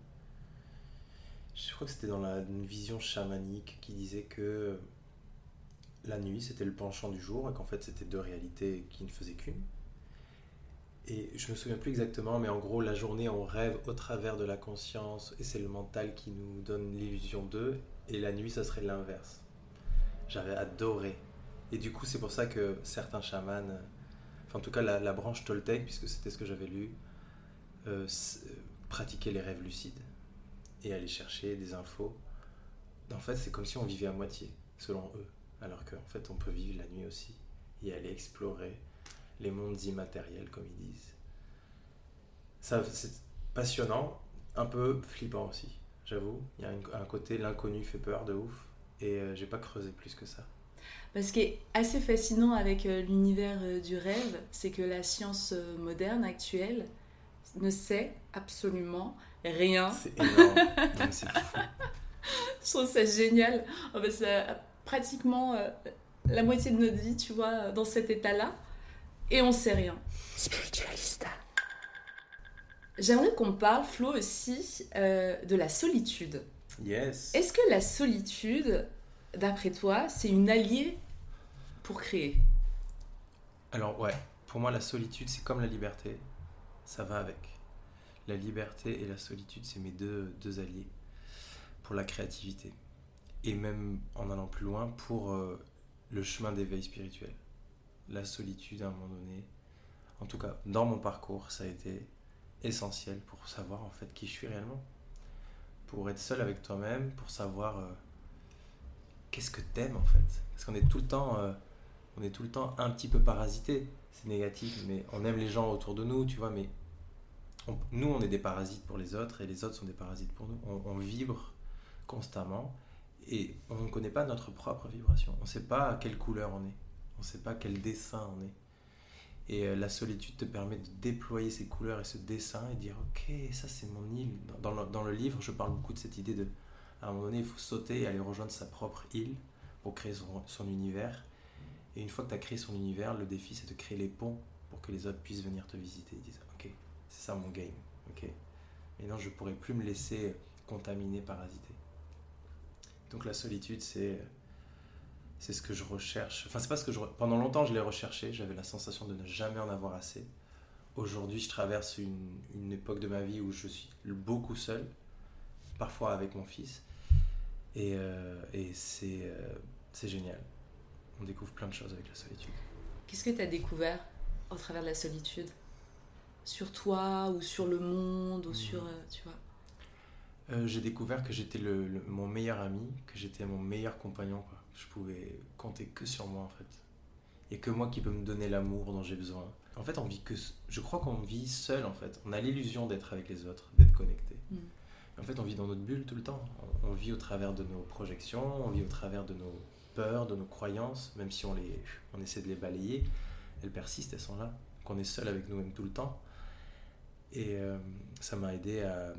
Je crois que c'était dans la, une vision chamanique qui disait que la nuit c'était le penchant du jour et qu'en fait c'était deux réalités qui ne faisaient qu'une. Et je me souviens plus exactement, mais en gros, la journée, on rêve au travers de la conscience et c'est le mental qui nous donne l'illusion d'eux, et la nuit, ça serait l'inverse. J'avais adoré. Et du coup, c'est pour ça que certains chamans, enfin en tout cas la, branche Toltec, puisque c'était ce que j'avais lu, euh, euh, pratiquaient les rêves lucides et allaient chercher des infos. En fait, c'est comme si on vivait à moitié, selon eux. Alors qu'en fait, on peut vivre la nuit aussi et aller explorer les mondes immatériels, comme ils disent. Ça, c'est passionnant, un peu flippant aussi, j'avoue. Il y a un côté, l'inconnu fait peur de ouf, et euh, j'ai pas creusé plus que ça. Parce ce qui est assez fascinant avec euh, l'univers euh, du rêve, c'est que la science moderne actuelle ne sait absolument rien. C'est énorme, Non, fou. Je trouve ça génial. On passe euh, pratiquement euh, la moitié de notre vie, tu vois, dans cet état-là. Et on sait rien. Spiritualista. J'aimerais qu'on parle, Flo, aussi euh, de la solitude. Yes. Est-ce que la solitude, d'après toi, c'est une alliée pour créer? Alors ouais, pour moi la solitude c'est comme la liberté, ça va avec. La liberté et la solitude c'est mes deux, deux alliés pour la créativité. Et même en allant plus loin pour euh, le chemin d'éveil spirituel. La solitude à un moment donné, en tout cas dans mon parcours, ça a été essentiel pour savoir en fait qui je suis réellement. Pour être seul avec toi-même, pour savoir euh, qu'est-ce que t'aimes en fait. Parce qu'on est tout le temps... euh, on est tout le temps un petit peu parasité. C'est négatif, mais on aime les gens autour de nous, tu vois, mais nous, on est des parasites pour les autres et les autres sont des parasites pour nous. On, vibre constamment et on ne connaît pas notre propre vibration. On ne sait pas quelle couleur on est. On ne sait pas quel dessin on est. Et euh, la solitude te permet de déployer ces couleurs et ce dessin et dire Ok, ça c'est mon île. Dans, le, dans le livre, je parle beaucoup de cette idée de à un moment donné, il faut sauter et aller rejoindre sa propre île pour créer son, son univers. Et une fois que tu as créé son univers, le défi c'est de créer les ponts pour que les autres puissent venir te visiter. Ils disent Ok, c'est ça mon game. Ok. Et non, je pourrais plus me laisser contaminer, parasiter. Donc la solitude, c'est c'est ce que je recherche. Enfin, c'est pas ce que je. Pendant longtemps, je l'ai recherché. J'avais la sensation de ne jamais en avoir assez. Aujourd'hui, je traverse une, une époque de ma vie où je suis beaucoup seul, parfois avec mon fils. Et, euh, et c'est euh, c'est génial. On découvre plein de choses avec la solitude. Qu'est-ce que tu as découvert au travers de la solitude? Sur toi ou sur le monde ou sur... euh, tu vois? J'ai découvert que j'étais le, le- mon meilleur ami, que j'étais mon meilleur compagnon. Quoi. Je pouvais compter que sur moi en fait. Et que moi qui peux me donner l'amour dont j'ai besoin. En fait, on vit que. Je crois qu'on vit seul en fait. On a l'illusion d'être avec les autres, d'être connecté. Mm. En fait, on vit dans notre bulle tout le temps. On, on vit au travers de nos projections, on vit au travers de nos peurs, de nos croyances, même si on, les, on essaie de les balayer. Elles persistent, elles sont là. Qu'on est seul avec nous-mêmes tout le temps. Et euh, ça m'a aidé à,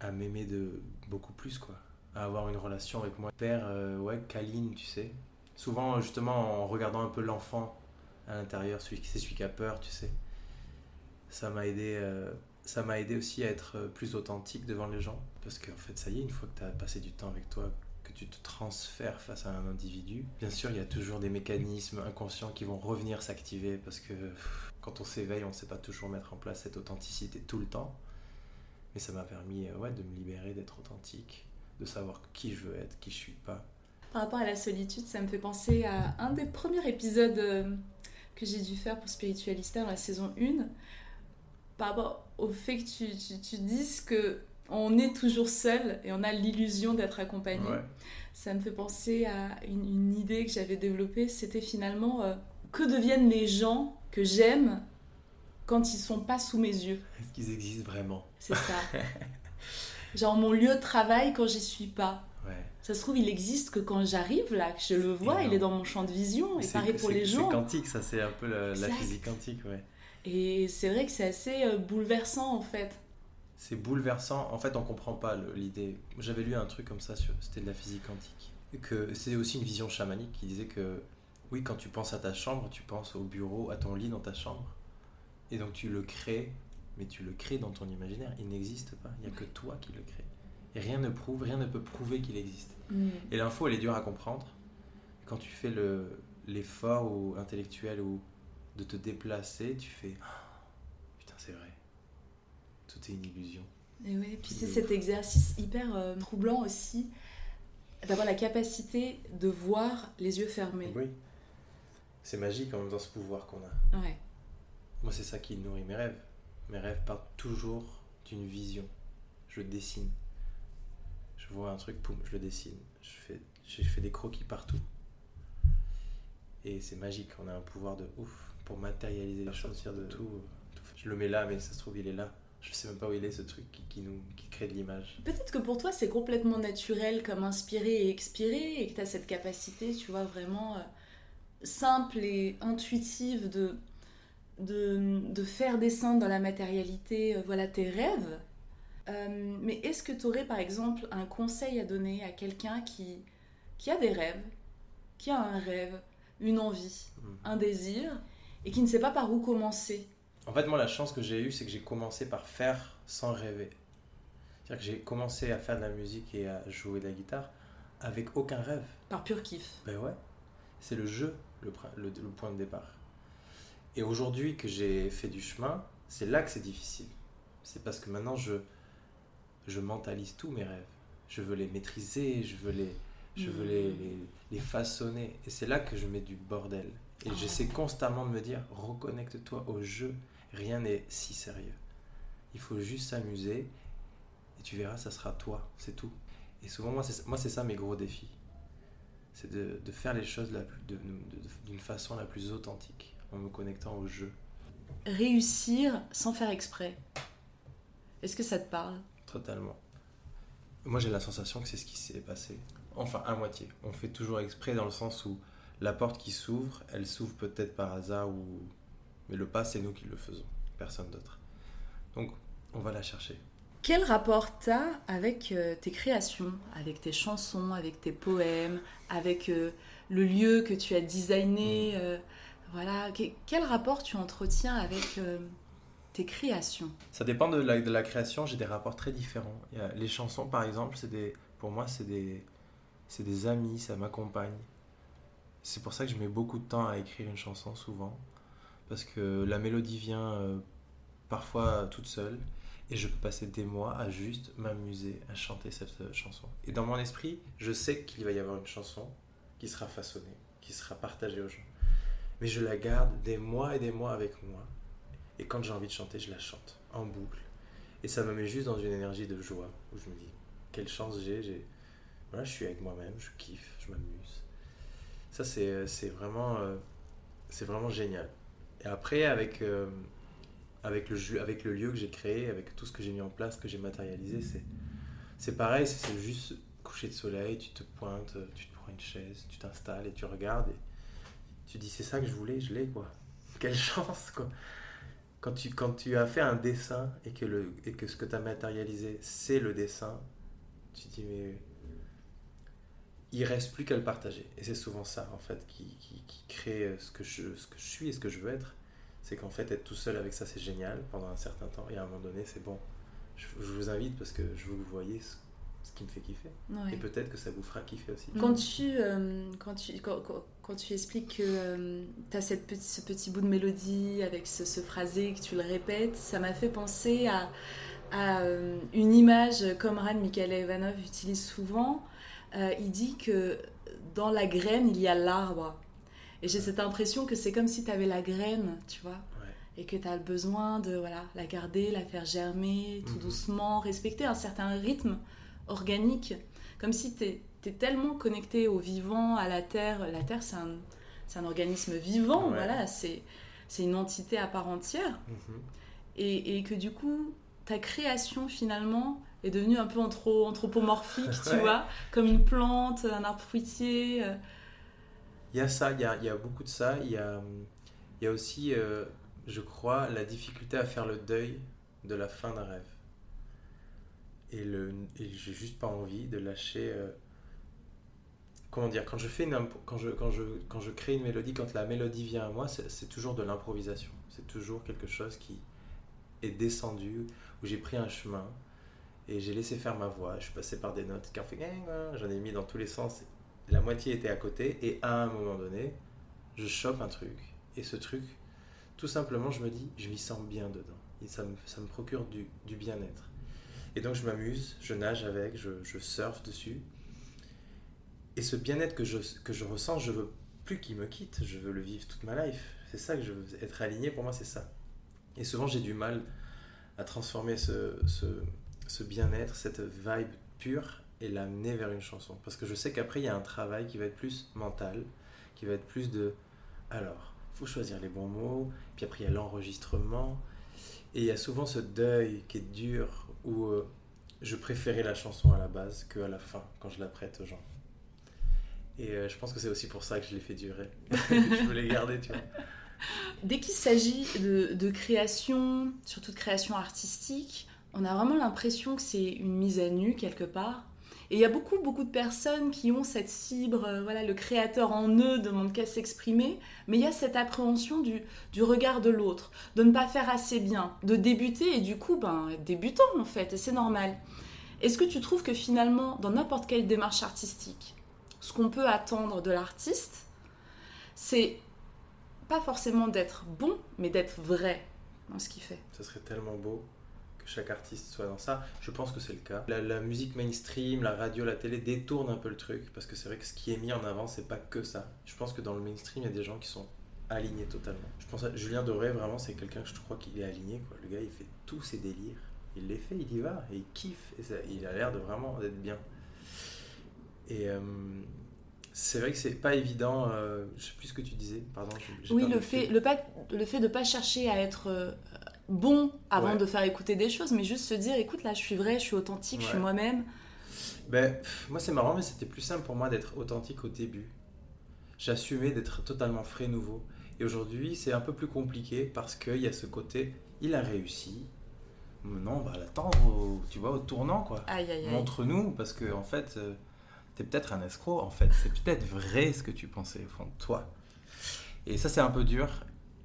à m'aimer de beaucoup plus, quoi. À avoir une relation avec moi. Père, euh, ouais, câline, tu sais. Souvent, justement, en regardant un peu l'enfant à l'intérieur, celui qui c'est celui qui a peur, tu sais. Ça m'a aidé, euh, ça m'a aidé aussi à être euh, plus authentique devant les gens. Parce qu'en fait, ça y est, une fois que tu as passé du temps avec toi, que tu te transfères face à un individu, bien sûr, il y a toujours des mécanismes inconscients qui vont revenir s'activer parce que quand on s'éveille, on ne sait pas toujours mettre en place cette authenticité tout le temps. Mais ça m'a permis euh, ouais, de me libérer, d'être authentique, de savoir qui je veux être, qui je suis pas. Par rapport à la solitude, ça me fait penser à un des premiers épisodes euh, que j'ai dû faire pour Spiritualista dans la saison 1. Par rapport au fait que tu, tu, tu dises que on est toujours seul et on a l'illusion d'être accompagné. Ouais. Ça me fait penser à une, une idée que j'avais développée. C'était finalement euh, que deviennent les gens que j'aime quand ils sont pas sous mes yeux? Est-ce qu'ils existent vraiment? C'est ça. Genre mon lieu de travail quand j'y suis pas. Ouais. Ça se trouve, il existe que quand j'arrive là, que je le vois, il est dans mon champ de vision. Et pareil pour les gens. C'est quantique, ça, c'est un peu la, physique quantique, ouais. Et c'est vrai que c'est assez euh, bouleversant en fait. C'est bouleversant. En fait, on comprend pas l'idée. J'avais lu un truc comme ça, c'était de la physique quantique. Et que c'est aussi une vision chamanique qui disait que, oui, quand tu penses à ta chambre, tu penses au bureau, à ton lit dans ta chambre. Et donc tu le crées, mais tu le crées dans ton imaginaire. Il n'existe pas. Il n'y a que toi qui le crée. Et rien ne prouve, rien ne peut prouver qu'il existe. Mm. Et l'info, elle est dure à comprendre. Quand tu fais le- l'effort ou intellectuel ou de te déplacer, tu fais Ah, putain, c'est vrai. Tout est une illusion. Et ouais, puis c'est cet exercice hyper euh, troublant aussi d'avoir la capacité de voir les yeux fermés. Oui. C'est magique en même temps ce pouvoir qu'on a. Ouais. Moi, c'est ça qui nourrit mes rêves. Mes rêves partent toujours d'une vision. Je dessine. Je vois un truc, poum, je le dessine. Je fais, je fais des croquis partout. Et c'est magique. On a un pouvoir de ouf pour matérialiser les choses. De tout, tout. Je le mets là, mais ça se trouve, il est là. Je sais même pas où il est ce truc qui, qui nous, qui crée de l'image. Peut-être que pour toi c'est complètement naturel comme inspirer et expirer et que tu as cette capacité, tu vois, vraiment euh, simple et intuitive de, de, de faire descendre dans la matérialité euh, voilà, tes rêves. Euh, mais est-ce que tu aurais par exemple un conseil à donner à quelqu'un qui, qui a des rêves, qui a un rêve, une envie, Mhm. un désir et qui ne sait pas par où commencer? En fait, moi, la chance que j'ai eue, c'est que j'ai commencé par faire sans rêver. C'est-à-dire que j'ai commencé à faire de la musique et à jouer de la guitare avec aucun rêve. Par pur kiff. Ben ouais, c'est le jeu, le, le point de départ. Et aujourd'hui que j'ai fait du chemin, c'est là que c'est difficile. C'est parce que maintenant je, je mentalise tous mes rêves. Je veux les maîtriser, je veux les, je veux les, les, les façonner. Et c'est là que je mets du bordel. Et j'essaie constamment de me dire, reconnecte-toi au jeu. Rien n'est si sérieux. Il faut juste s'amuser. Et tu verras, ça sera toi. C'est tout. Et souvent, moi, c'est moi, c'est ça mes gros défis. C'est de, de faire les choses de- de- d'une façon la plus authentique, en me connectant au jeu. Réussir sans faire exprès. Est-ce que ça te parle? Totalement. Moi, j'ai la sensation que c'est ce qui s'est passé. Enfin, à moitié. On fait toujours exprès dans le sens où la porte qui s'ouvre, elle s'ouvre peut-être par hasard ou... Mais le pas, c'est nous qui le faisons, personne d'autre. Donc, on va la chercher. Quel rapport t'as avec euh, tes créations, avec tes chansons, avec tes poèmes, avec euh, le lieu que tu as designé euh, Voilà, Que- quel rapport tu entretiens avec euh, tes créations? Ça dépend de la, création, j'ai des rapports très différents. Les chansons, par exemple, c'est pour moi, c'est des, amis, ça m'accompagne. C'est pour ça que je mets beaucoup de temps à écrire une chanson, souvent. Parce que la mélodie vient euh, parfois toute seule. Et je peux passer des mois à juste m'amuser à chanter cette chanson. Et dans mon esprit, je sais qu'il va y avoir une chanson qui sera façonnée, qui sera partagée aux gens. Mais je la garde des mois et des mois avec moi. Et quand j'ai envie de chanter, je la chante en boucle. Et ça me met juste dans une énergie de joie où je me dis quelle chance j'ai. Voilà, je suis avec moi-même, je kiffe, je m'amuse. Ça, c'est, c'est, vraiment, euh, c'est vraiment génial. Et après, avec, euh, avec, le, avec le lieu que j'ai créé, avec tout ce que j'ai mis en place, que j'ai matérialisé, c'est, c'est pareil. C'est, juste coucher de soleil, tu te pointes, tu te prends une chaise, tu t'installes et tu regardes. Tu dis c'est ça que je voulais, je l'ai quoi. Quelle chance quoi quand tu, quand tu as fait un dessin et que, le, et que ce que tu as matérialisé, c'est le dessin, tu dis, mais il reste plus qu'à le partager. Et c'est souvent ça, en fait, qui, qui, qui crée euh, ce que, je, ce que je suis et ce que je veux être. C'est qu'en fait, être tout seul avec ça, c'est génial pendant un certain temps. Et à un moment donné, c'est bon. Je, je vous invite parce que je veux que vous voyez ce, ce qui me fait kiffer. Ouais. Et peut-être que ça vous fera kiffer aussi. Quand tu, euh, quand tu, quand, quand- quand tu expliques que tu as cette petit, ce petit bout de mélodie avec ce, ce phrasé, que tu le répètes, ça m'a fait penser à, à, euh, une image qu'Omran Mikhail Ivanov utilise souvent. Euh, il dit que dans la graine, il y a l'arbre. Et j'ai cette impression que c'est comme si tu avais la graine, tu vois, Ouais. et que tu as besoin de voilà, la garder, la faire germer tout Mhm. doucement, respecter un certain rythme organique, comme si tu es, tellement connecté au vivant, à la terre. La terre, c'est un, c'est un organisme vivant, Ouais. voilà, c'est c'est une entité à part entière. Mhm. Et, et que du coup, ta création finalement est devenue un peu anthro- anthropomorphique, tu Ouais. vois, comme une plante, un arbre fruitier. euh. Il y a ça, il y a, il y a beaucoup de ça. Il y a, il y a aussi, euh, je crois, la difficulté à faire le deuil de la fin d'un rêve. Et, le, et j'ai juste pas envie de lâcher. euh, comment dire Quand je fais une quand je, quand je, quand je crée une mélodie, quand la mélodie vient à moi, c'est toujours de l'improvisation. C'est toujours quelque chose qui est descendu, où j'ai pris un chemin et j'ai laissé faire ma voix. Je suis passé par des notes j'en ai mis dans tous les sens. La moitié était à côté et à un moment donné, je chope un truc et ce truc, tout simplement, je me dis, je m'y sens bien dedans ça me, ça me procure du, du bien-être. Et donc je m'amuse, je nage avec, je, je surfe dessus. Et ce bien-être que je, que je ressens, je veux plus qu'il me quitte, je veux le vivre toute ma life. C'est ça que je veux être aligné, pour moi c'est ça. Et souvent j'ai du mal à transformer ce, ce, bien-être, cette vibe pure et l'amener vers une chanson. Parce que je sais qu'après il y a un travail qui va être plus mental, qui va être plus de... Alors, faut choisir les bons mots, puis après il y a l'enregistrement. Et il y a souvent ce deuil qui est dur où euh, je préférais la chanson à la base que à la fin, quand je la prête aux gens. Et euh, je pense que c'est aussi pour ça que je l'ai fait durer. je voulais garder, tu vois. Dès qu'il s'agit de, création, surtout de création artistique, on a vraiment l'impression que c'est une mise à nu quelque part. Et il y a beaucoup, beaucoup de personnes qui ont cette fibre, euh, voilà, le créateur en eux demande qu'à s'exprimer, mais il y a cette appréhension du, regard de l'autre, de ne pas faire assez bien, de débuter et du coup, ben, débutant en fait, et c'est normal. Est-ce que tu trouves que finalement, dans n'importe quelle démarche artistique, ce qu'on peut attendre de l'artiste, c'est pas forcément d'être bon, mais d'être vrai dans ce qu'il fait Ça serait tellement beau que chaque artiste soit dans ça. Je pense que c'est le cas. La, musique mainstream, la radio, la télé détournent un peu le truc parce que c'est vrai que ce qui est mis en avant, c'est pas que ça. Je pense que dans le mainstream, il y a des gens qui sont alignés totalement. Je pense à Julien Doré, vraiment, c'est quelqu'un que je crois qu'il est aligné. Le gars, il fait tous ses délires. Il les fait, il y va, et il kiffe. Il a l'air de vraiment d'être bien. Et euh, c'est vrai que c'est pas évident. euh, je sais plus ce que tu disais, pardon. Oui, le fait, le, pas, le fait de pas chercher à être euh, bon avant Ouais. de faire écouter des choses, mais juste se dire, écoute, là, je suis vrai, je suis authentique, je suis moi-même. Ben, moi, c'est marrant, mais c'était plus simple pour moi d'être authentique au début. J'assumais d'être totalement frais, nouveau. Et aujourd'hui, c'est un peu plus compliqué parce qu'il y a ce côté, il a réussi. Maintenant, on va l'attendre, au, tu vois, au tournant, quoi. Aïe, aïe, aïe. Montre-nous, parce que en fait, t'es peut-être un escroc, en fait. C'est peut-être vrai ce que tu pensais au fond de toi. Et ça, c'est un peu dur.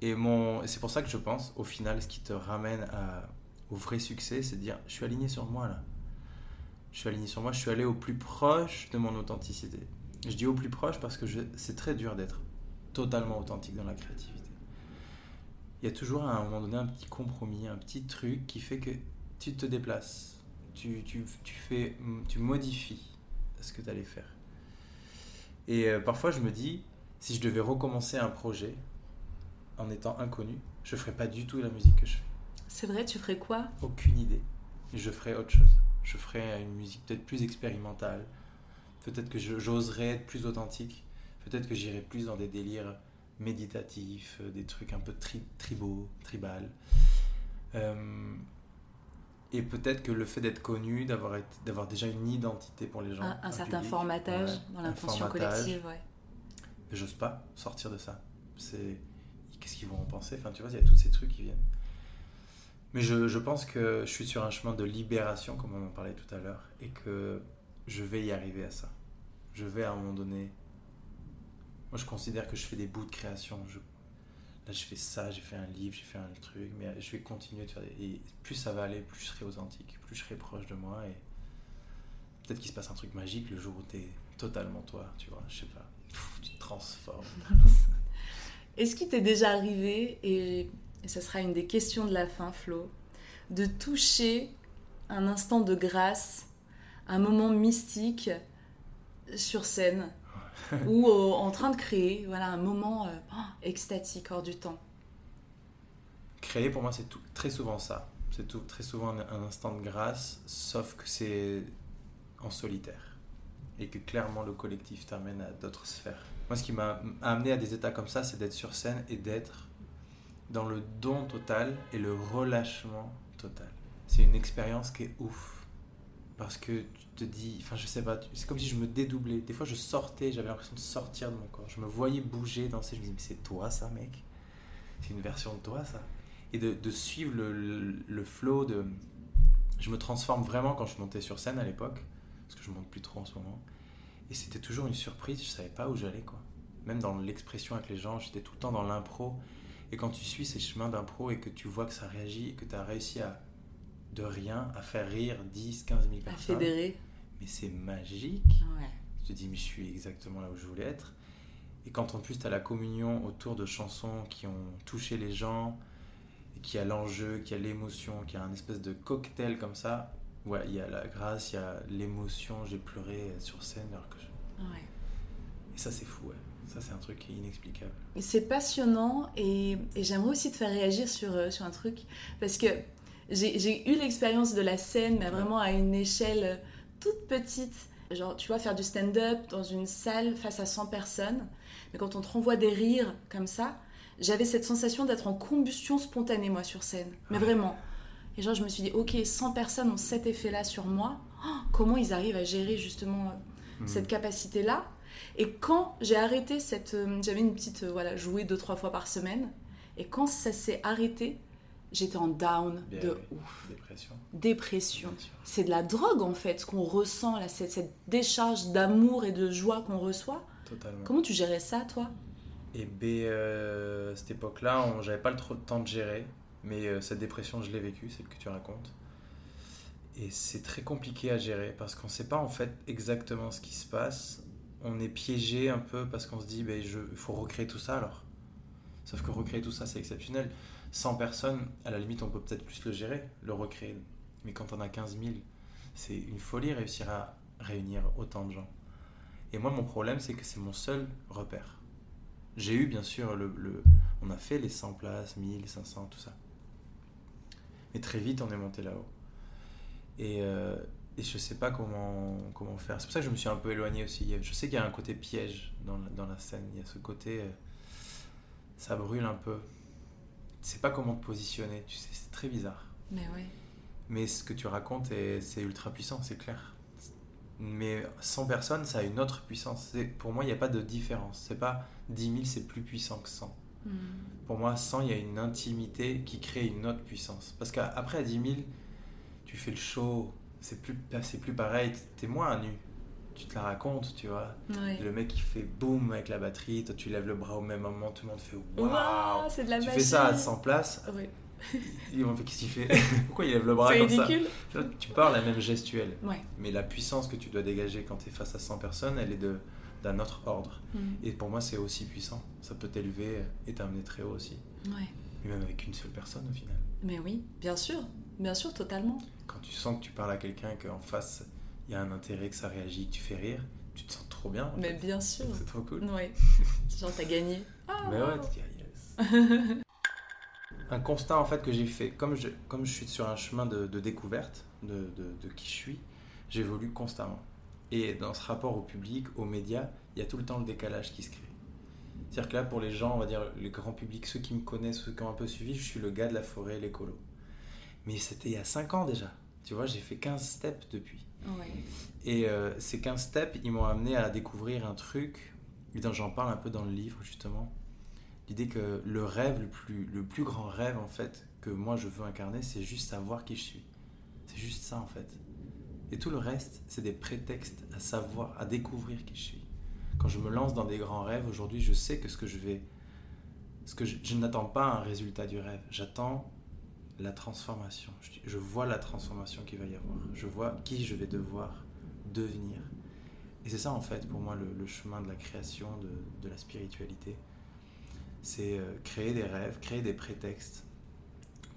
Et mon... c'est pour ça que je pense, au final, ce qui te ramène au vrai succès, c'est de dire, je suis aligné sur moi, là. Je suis aligné sur moi, je suis allé au plus proche de mon authenticité. Je dis au plus proche parce que c'est très dur d'être totalement authentique dans la créativité. Il y a toujours à un moment donné un petit compromis, un petit truc qui fait que tu te déplaces, tu, tu, tu fais, tu modifies ce que tu allais faire. Et euh, parfois je me dis, si je devais recommencer un projet en étant inconnu, je ferais pas du tout la musique que je fais. C'est vrai, tu ferais quoi? Aucune idée. Je ferais autre chose. Je ferais une musique peut-être plus expérimentale. Peut-être que j'oserais être plus authentique. Peut-être que j'irais plus dans des délires méditatifs, euh, des trucs un peu tri- tribaux, tribal. Euh, et peut-être que le fait d'être connu, d'avoir été- d'avoir déjà une identité pour les gens. Un, un certain public, formatage ouais, dans l'inconscient collectif, ouais. Mais J'ose pas sortir de ça. C'est qu'est-ce qu'ils vont en penser? Enfin, tu vois, il y a tous ces trucs qui viennent. Mais je, je pense que je suis sur un chemin de libération, comme on en parlait tout à l'heure, et que je vais y arriver à ça. Je vais à un moment donné. Moi, je considère que je fais des bouts de création. Je, là, je fais ça, j'ai fait un livre, j'ai fait un truc, mais je vais continuer de faire des. Et plus ça va aller, plus je serai authentique, plus je serai proche de moi, et peut-être qu'il se passe un truc magique le jour où tu es totalement toi, tu vois, je sais pas. Tu te transformes. Est-ce qu'il t'est déjà arrivé, et, ça sera une des questions de la fin, Flo, de toucher un instant de grâce, un moment mystique sur scène, ou au- en train de créer, voilà, un moment euh, oh, extatique, hors du temps Créer pour moi c'est tout- très souvent ça. C'est tout- très souvent un, un instant de grâce, sauf que c'est en solitaire. Et que clairement le collectif t'amène à d'autres sphères. Moi ce qui m'a amené à des états comme ça, c'est d'être sur scène et d'être dans le don total et le relâchement total. C'est une expérience qui est ouf. Parce que te dis, enfin je sais pas, c'est comme si je me dédoublais. Des fois je sortais, j'avais l'impression de sortir de mon corps. Je me voyais bouger, danser, je me disais, mais c'est toi ça mec C'est une version de toi ça Et de, de suivre le, le, flow de... Je me transforme vraiment quand je montais sur scène à l'époque, parce que je monte plus trop en ce moment. Et c'était toujours une surprise, je savais pas où j'allais quoi. Même dans l'expression avec les gens, j'étais tout le temps dans l'impro. Et quand tu suis ces chemins d'impro et que tu vois que ça réagit que tu as réussi à, de rien, à faire rire 10, 15 000 à personnes, fédérer mais c'est magique. Ouais. Tu te dis, mais je suis exactement là où je voulais être. Et quand en plus tu as la communion autour de chansons qui ont touché les gens, y a l'enjeu, qu'il y a l'émotion, qu'il y a un espèce de cocktail comme ça, ouais, il y a la grâce, il y a l'émotion, j'ai pleuré sur scène alors que je- Ouais. Et ça c'est fou, ouais. Ça c'est un truc qui est inexplicable. C'est passionnant et, et j'aimerais aussi te faire réagir sur, euh, sur un truc parce que j'ai eu l'expérience de la scène, mais vraiment à une échelle euh, toute petite. Genre, tu vois, faire du stand-up dans une salle face à 100 personnes, mais quand on te renvoie des rires comme ça, j'avais cette sensation d'être en combustion spontanée, moi, sur scène. Mais vraiment. Et genre, je me suis dit, ok, 100 personnes ont cet effet-là sur moi. Oh, comment ils arrivent à gérer justement euh, cette capacité-là? Et quand j'ai arrêté cette... euh, J'avais une petite... voilà, jouer deux, trois fois par semaine. Et quand ça s'est arrêté, j'étais en down Bien de oui. ouf. Dépression. Dépression. Bien. C'est de la drogue en fait, ce qu'on ressent là, cette, cette décharge d'amour et de joie qu'on reçoit. Totalement. Comment tu gérais ça, toi? Et ben, euh, cette époque-là, j'avais pas le trop de temps de gérer, mais euh, cette dépression, je l'ai vécue, celle que tu racontes. et c'est très compliqué à gérer parce qu'on ne sait pas en fait exactement ce qui se passe. On est piégé un peu parce qu'on se dit, ben, il faut recréer tout ça alors. Sauf que recréer tout ça, c'est exceptionnel. 100 personnes, à la limite, on peut peut-être plus le gérer, le recréer. Mais quand on a 15 000, c'est une folie réussir à réunir autant de gens. Et moi, mon problème, c'est que c'est mon seul repère. J'ai eu, bien sûr, le, on a fait les 100 places, 1000, 500, tout ça. Mais très vite, on est monté là-haut. Et, euh, et je sais pas comment, comment faire. C'est pour ça que je me suis un peu éloigné aussi. Je sais qu'il y a un côté piège dans la, dans la scène. Il y a ce côté. Euh, ça brûle un peu. Tu sais pas comment te positionner. Tu sais, c'est très bizarre. Mais ouais. Mais ce que tu racontes, c'est ultra puissant, c'est clair. Mais 100 personnes, ça a une autre puissance. Pour moi, il n'y a pas de différence. C'est pas 10 000, c'est plus puissant que 100. Hmm. Pour moi, 100, il y a une intimité qui crée une autre puissance. Parce qu'après, à 10 000, tu fais le show, c'est plus, c'est plus pareil, t'es moins nu. Tu te la racontes, tu vois. Le mec qui fait boum avec la batterie, toi tu lèves le bras au même moment, tout le monde fait waouh. c'est de la Tu fais ça à 100 places. Oui. Ils vont fait qu'est-ce qu'il fait? Pourquoi il lève le bras comme ridicule. ça Tu parles la même gestuelle. Mais la puissance que tu dois dégager quand tu es face à 100 personnes, elle est de d'un autre ordre. Mm. Et pour moi, c'est aussi puissant. Ça peut t'élever et t'amener très haut aussi. Ouais. Mais même avec une seule personne au final. Mais oui, bien sûr. Bien sûr, totalement. Quand tu sens que tu parles à quelqu'un et qu'en face, il y a un intérêt, que ça réagit, que tu fais rire, tu te sens trop bien. Mais bien sûr. C'est trop cool. Ouais. Genre, t'as gagné. Ah. Mais ouais, tu yes. un constat en fait que j'ai fait, comme je, comme je suis sur un chemin de, découverte de, de, qui je suis, j'évolue constamment. Et dans ce rapport au public, aux médias, il y a tout le temps le décalage qui se crée. C'est-à-dire que là, pour les gens, on va dire les grands publics, ceux qui me connaissent, ceux qui ont un peu suivi, je suis le gars de la forêt, l'écolo. Mais c'était il y a 5 ans déjà. Tu vois, j'ai fait 15 steps depuis. Et euh, ces 15 steps, ils m'ont amené à découvrir un truc, j'en parle un peu dans le livre justement. L'idée que le rêve, le plus, le plus grand rêve en fait, que moi je veux incarner, c'est juste savoir qui je suis. C'est juste ça en fait. Et tout le reste, c'est des prétextes à savoir, à découvrir qui je suis. Quand je me lance dans des grands rêves, aujourd'hui, je sais que ce que je vais. Ce que je n'attends pas un résultat du rêve. J'attends la transformation. Je, vois la transformation qu'il va y avoir. Je vois qui je vais devoir devenir. Et c'est ça en fait pour moi le, chemin de la création, de, la spiritualité. C'est euh, créer des rêves, créer des prétextes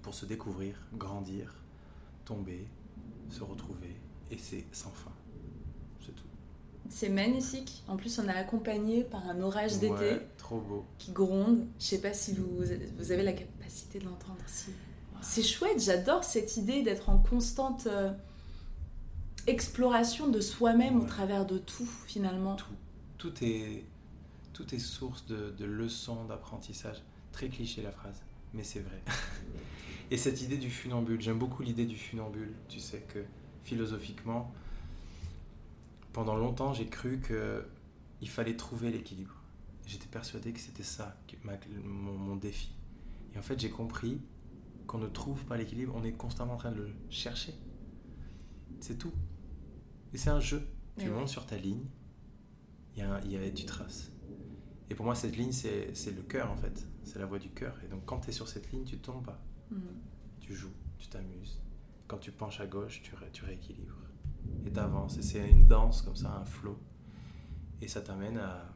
pour se découvrir, grandir, tomber, se retrouver. Et c'est sans fin. C'est tout. C'est magnifique. En plus, on est accompagné par un orage d'été. Trop beau. Qui gronde. Je sais pas si vous, vous avez la capacité de l'entendre. Si. C'est chouette, j'adore cette idée d'être en constante euh, exploration de soi-même au travers de tout finalement. Tout, tout, est, tout est source de, de leçons, d'apprentissage. Très cliché la phrase, mais c'est vrai. Et cette idée du funambule, j'aime beaucoup l'idée du funambule. Tu sais que philosophiquement, pendant longtemps, j'ai cru qu'il fallait trouver l'équilibre. J'étais persuadé que c'était ça mon, mon défi. Et en fait, j'ai compris qu'on ne trouve pas l'équilibre, on est constamment en train de le chercher. C'est tout. Et c'est un jeu. tu montes sur ta ligne, y a, y a, tu traces. Et pour moi, cette ligne, c'est le cœur en fait. C'est la voix du cœur. Et donc, quand tu es sur cette ligne, tu ne tombes pas. Mm. Tu joues, tu t'amuses. Quand tu penches à gauche, tu, tu rééquilibres. Et tu avances. Et c'est une danse comme ça, un flow. Et ça t'amène à,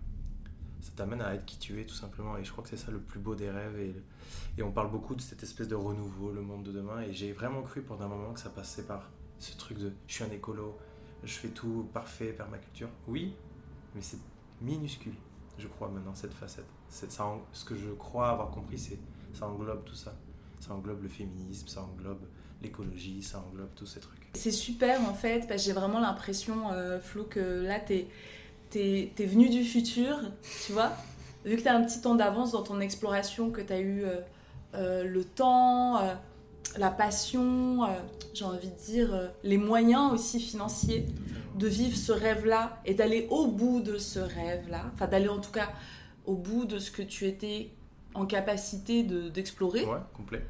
ça t'amène à être qui tu es tout simplement. Et je crois que c'est ça le plus beau des rêves. Et, on parle beaucoup de cette espèce de renouveau, le monde de demain. Et j'ai vraiment cru pendant un moment que ça passait par ce truc de je suis un écolo, je fais tout parfait, permaculture. Oui, mais c'est minuscule, je crois maintenant, cette facette. Ça, ce que je crois avoir compris, c'est ça englobe tout ça. Ça englobe le féminisme, ça englobe l'écologie, ça englobe tous ces trucs. C'est super en fait, parce que j'ai vraiment l'impression, euh, Flo, que là, tu es t'es es venu du futur, tu vois, vu que tu as un petit temps d'avance dans ton exploration, que tu as eu euh, euh, le temps, euh, la passion, j'ai envie de dire, les moyens aussi financiers de vivre ce rêve-là et d'aller au bout de ce rêve-là, enfin d'aller en tout cas au bout de ce que tu étais en capacité d'explorer. ouais, complet.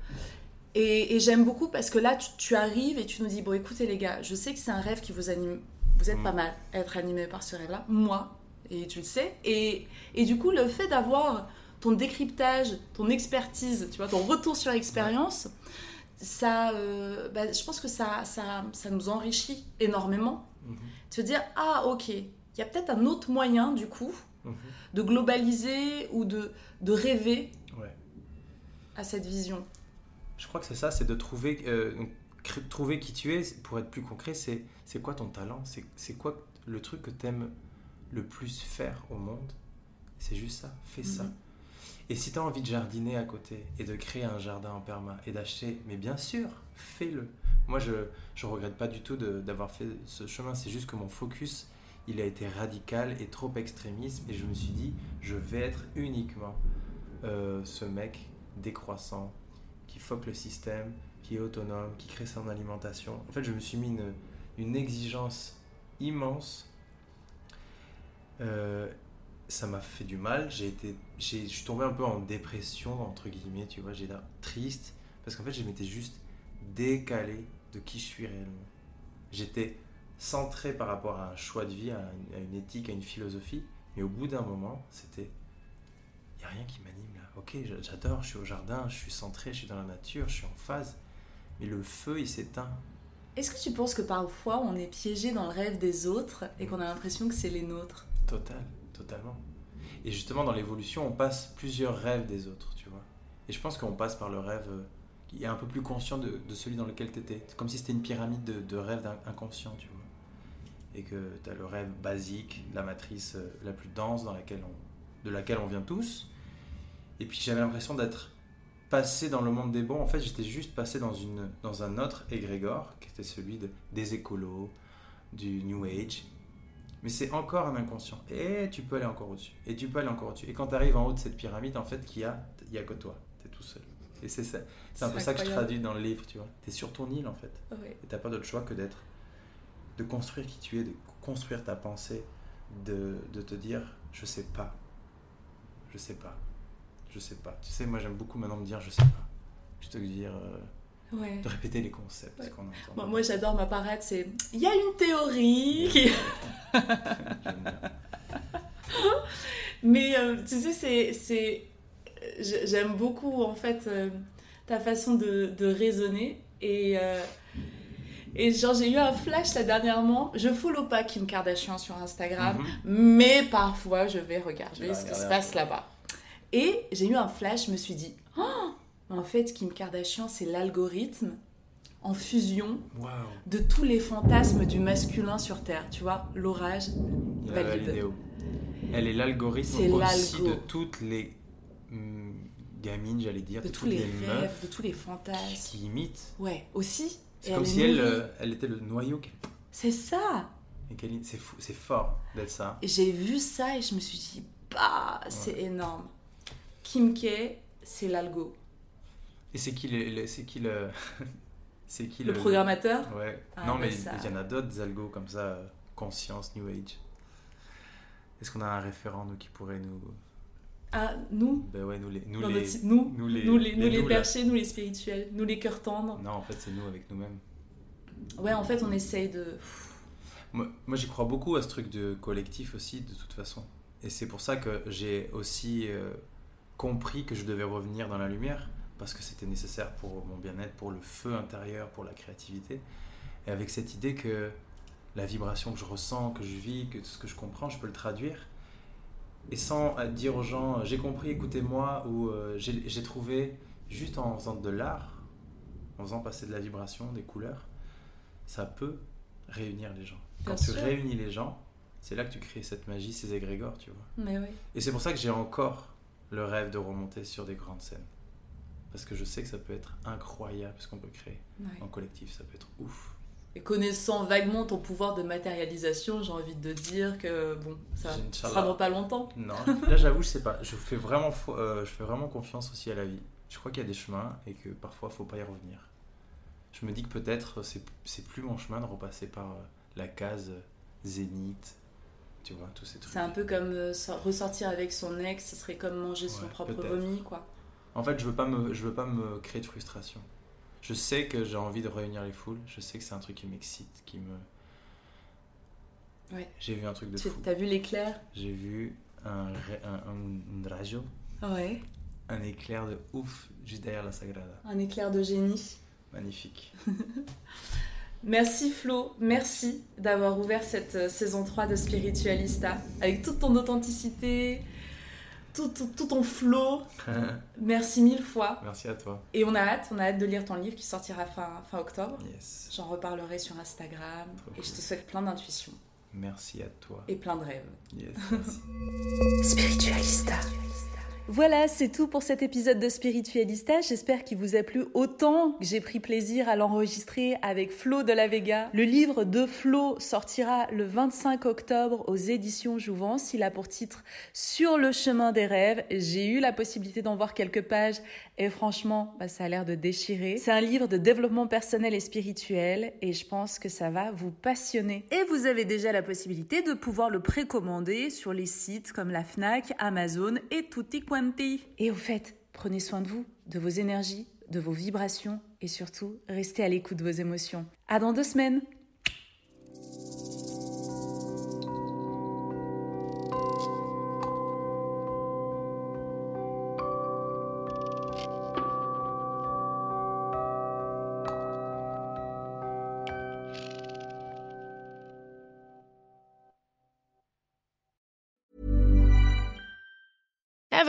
Et, j'aime beaucoup parce que là, tu, tu, arrives et tu nous dis, bon écoutez les gars, je sais que c'est un rêve qui vous anime vous êtes pas mal à être animé par ce rêve-là, moi, et tu le sais. Et, et du coup, le fait d'avoir ton décryptage, ton expertise, tu vois, ton retour sur expérience, ça, euh, bah, je pense que ça, ça, ça nous enrichit énormément. Mhm. De se dire, ah ok, il y a peut-être un autre moyen du coup Mhm. de globaliser ou de, de rêver Ouais. à cette vision. Je crois que c'est ça, c'est de trouver, euh, trouver qui tu es. Pour être plus concret, c'est c'est quoi ton talent? C'est c'est quoi le truc que tu aimes le plus faire au monde? C'est juste ça, fais ça. Mhm. Et si tu as envie de jardiner à côté et de créer un jardin en perma et d'acheter, mais bien sûr, fais-le. Moi, je je regrette pas du tout d'avoir fait ce chemin. C'est juste que mon focus, il a été radical et trop extrémiste. Et je me suis dit, je vais être uniquement euh, ce mec décroissant qui foque le système, qui est autonome, qui crée son alimentation. En fait, je me suis mis une, une exigence immense. Euh, ça m'a fait du mal. J'ai été, j'ai, je suis tombé un peu en dépression entre guillemets, tu vois. J'ai l'air triste parce qu'en fait, je m'étais juste décalé de qui je suis réellement. J'étais centré par rapport à un choix de vie, à une, éthique, à une philosophie. Mais au bout d'un moment, c'était il n'y a rien qui m'anime là. Ok, j'a- j'adore, je suis au jardin, je suis centré, je suis dans la nature, je suis en phase. Mais le feu, il s'éteint. Est-ce que tu penses que parfois on est piégé dans le rêve des autres et qu'on a l'impression que c'est les nôtres? Total, totalement. Et justement, dans l'évolution, on passe plusieurs rêves des autres, tu vois. Et je pense qu'on passe par le rêve euh, qui est un peu plus conscient de, de celui dans lequel tu étais. C'est comme si c'était une pyramide de, de rêves inconscients, tu vois. Et que tu as le rêve basique, la matrice euh, la plus dense dans laquelle on, de laquelle on vient tous. Et puis j'avais l'impression d'être passé dans le monde des bons. En fait, j'étais juste passé dans, une, dans un autre égrégore, qui était celui de, des écolos, du New Age. Mais c'est encore un inconscient. Et tu peux aller encore au-dessus. Et tu peux aller encore au-dessus. Et quand tu arrives en haut de cette pyramide, en fait, qu'il y a, il y a que toi. Tu es tout seul. Et c'est ça. C'est un peu ça que je traduis dans le livre, tu vois. Tu es sur ton île, en fait. Ouais. Et t'as pas d'autre choix que d'être, de construire qui tu es, de construire ta pensée, de, de te dire, je sais pas, je sais pas, je sais pas. Tu sais, moi j'aime beaucoup maintenant me dire, je sais pas, plutôt que dire, euh, Ouais. de répéter les concepts Ouais. qu'on entend. Moi, moi, j'adore ma parade, c'est il y a une théorie qui-. Mais euh, tu sais, c'est, c'est, j'ai- j'aime beaucoup en fait euh, ta façon de, de raisonner et euh, et genre j'ai eu un flash là dernièrement. Je follow pas Kim Kardashian sur Instagram, Mhm. mais parfois je vais regarder vas ce qui se passe là-bas. Et j'ai eu un flash, je me suis dit, Oh, en fait Kim Kardashian c'est l'algorithme en fusion de tous les fantasmes du masculin sur Terre. Tu vois, l'orage, a valide. validé. Elle est l'algorithme aussi de toutes les hum, gamines, j'allais dire, de de, tous les, les, rêves, meufs de tous les qui, fantasmes. qui imitent. Ouais, aussi. C'est comme elle si elle, euh, elle était le noyau. qui- C'est ça. C'est fou, c'est fort d'être ça. J'ai vu ça et je me suis dit, bah, c'est énorme. Kim K, c'est l'algo. Et c'est qui le, le- c'est qui le, c'est qui Le programmateur Ouais. Ah, non bah mais ça. il y en a d'autres des algos comme ça, conscience, new age. Est-ce qu'on a un référent nous qui pourrait nous, Ah, nous ben ouais, nous les, nous les, notre- nous, nous les, nous les, nous les nous, perchés, nous les spirituels, nous les cœurs tendres. Non, en fait c'est nous avec nous-mêmes. Ouais, en fait, on essaye de. Moi, moi, j'y crois beaucoup à ce truc de collectif aussi, de toute façon. Et c'est pour ça que j'ai aussi euh, compris que je devais revenir dans la lumière, parce que c'était nécessaire pour mon bien-être, pour le feu intérieur, pour la créativité. Et avec cette idée que la vibration que je ressens, que je vis, que ce que je comprends, je peux le traduire. Et sans euh, dire aux gens, euh, j'ai compris, écoutez-moi, ou euh, j'ai trouvé, juste en faisant de l'art, en faisant passer de la vibration, des couleurs, ça peut réunir les gens. Quand tu réunis les gens, c'est là que tu crées cette magie, ces égrégores, tu vois. Mais oui. Et c'est pour ça que j'ai encore le rêve de remonter sur des grandes scènes. Parce que je sais que ça peut être incroyable ce qu'on peut créer Ouais. en collectif, ça peut être ouf. Et connaissant vaguement ton pouvoir de matérialisation, j'ai envie de dire que bon, ça sera dans pas longtemps. Non, là j'avoue, je sais pas. Je fais vraiment, fo- euh, je fais vraiment confiance aussi à la vie. Je crois qu'il y a des chemins et que parfois faut pas y revenir. Je me dis que peut-être c'est c'est plus mon chemin de repasser par euh, la case euh, zénith, tu vois, tous ces trucs. C'est un peu comme euh, so- ressortir avec son ex, ce serait comme manger son propre vomi, quoi. En fait, je veux pas me, je veux pas me créer de frustration. Je sais que j'ai envie de réunir les foules. Je sais que c'est un truc qui m'excite, qui me. Ouais. J'ai vu un truc de Tu fou. as vu l'éclair? J'ai vu un, un, un, Ouais. un éclair de ouf juste derrière la Sagrada. Un éclair de génie. Magnifique. Merci Flo, merci d'avoir ouvert cette euh, saison 3 de Spiritualista avec toute ton authenticité, tout, tout, tout ton flow. merci mille fois. Merci à toi. Et on a hâte, on a hâte de lire ton livre qui sortira fin, fin octobre. Yes. J'en reparlerai sur Instagram Trop et cool. je te souhaite plein d'intuition Merci à toi. et plein de rêves. Yes, merci. Spiritualista. Voilà, c'est tout pour cet épisode de Spiritualista. J'espère qu'il vous a plu autant que j'ai pris plaisir à l'enregistrer avec Flo de la Vega. Le livre de Flo sortira le 25 octobre aux éditions Jouvence. Il a pour titre Sur le chemin des rêves. J'ai eu la possibilité d'en voir quelques pages et franchement, bah, ça a l'air de déchirer. C'est un livre de développement personnel et spirituel et je pense que ça va vous passionner. Et vous avez déjà la possibilité de pouvoir le précommander sur les sites comme la Fnac, Amazon et tutti quanti. Et au fait, prenez soin de vous, de vos énergies, de vos vibrations et surtout, restez à l'écoute de vos émotions. À dans deux semaines!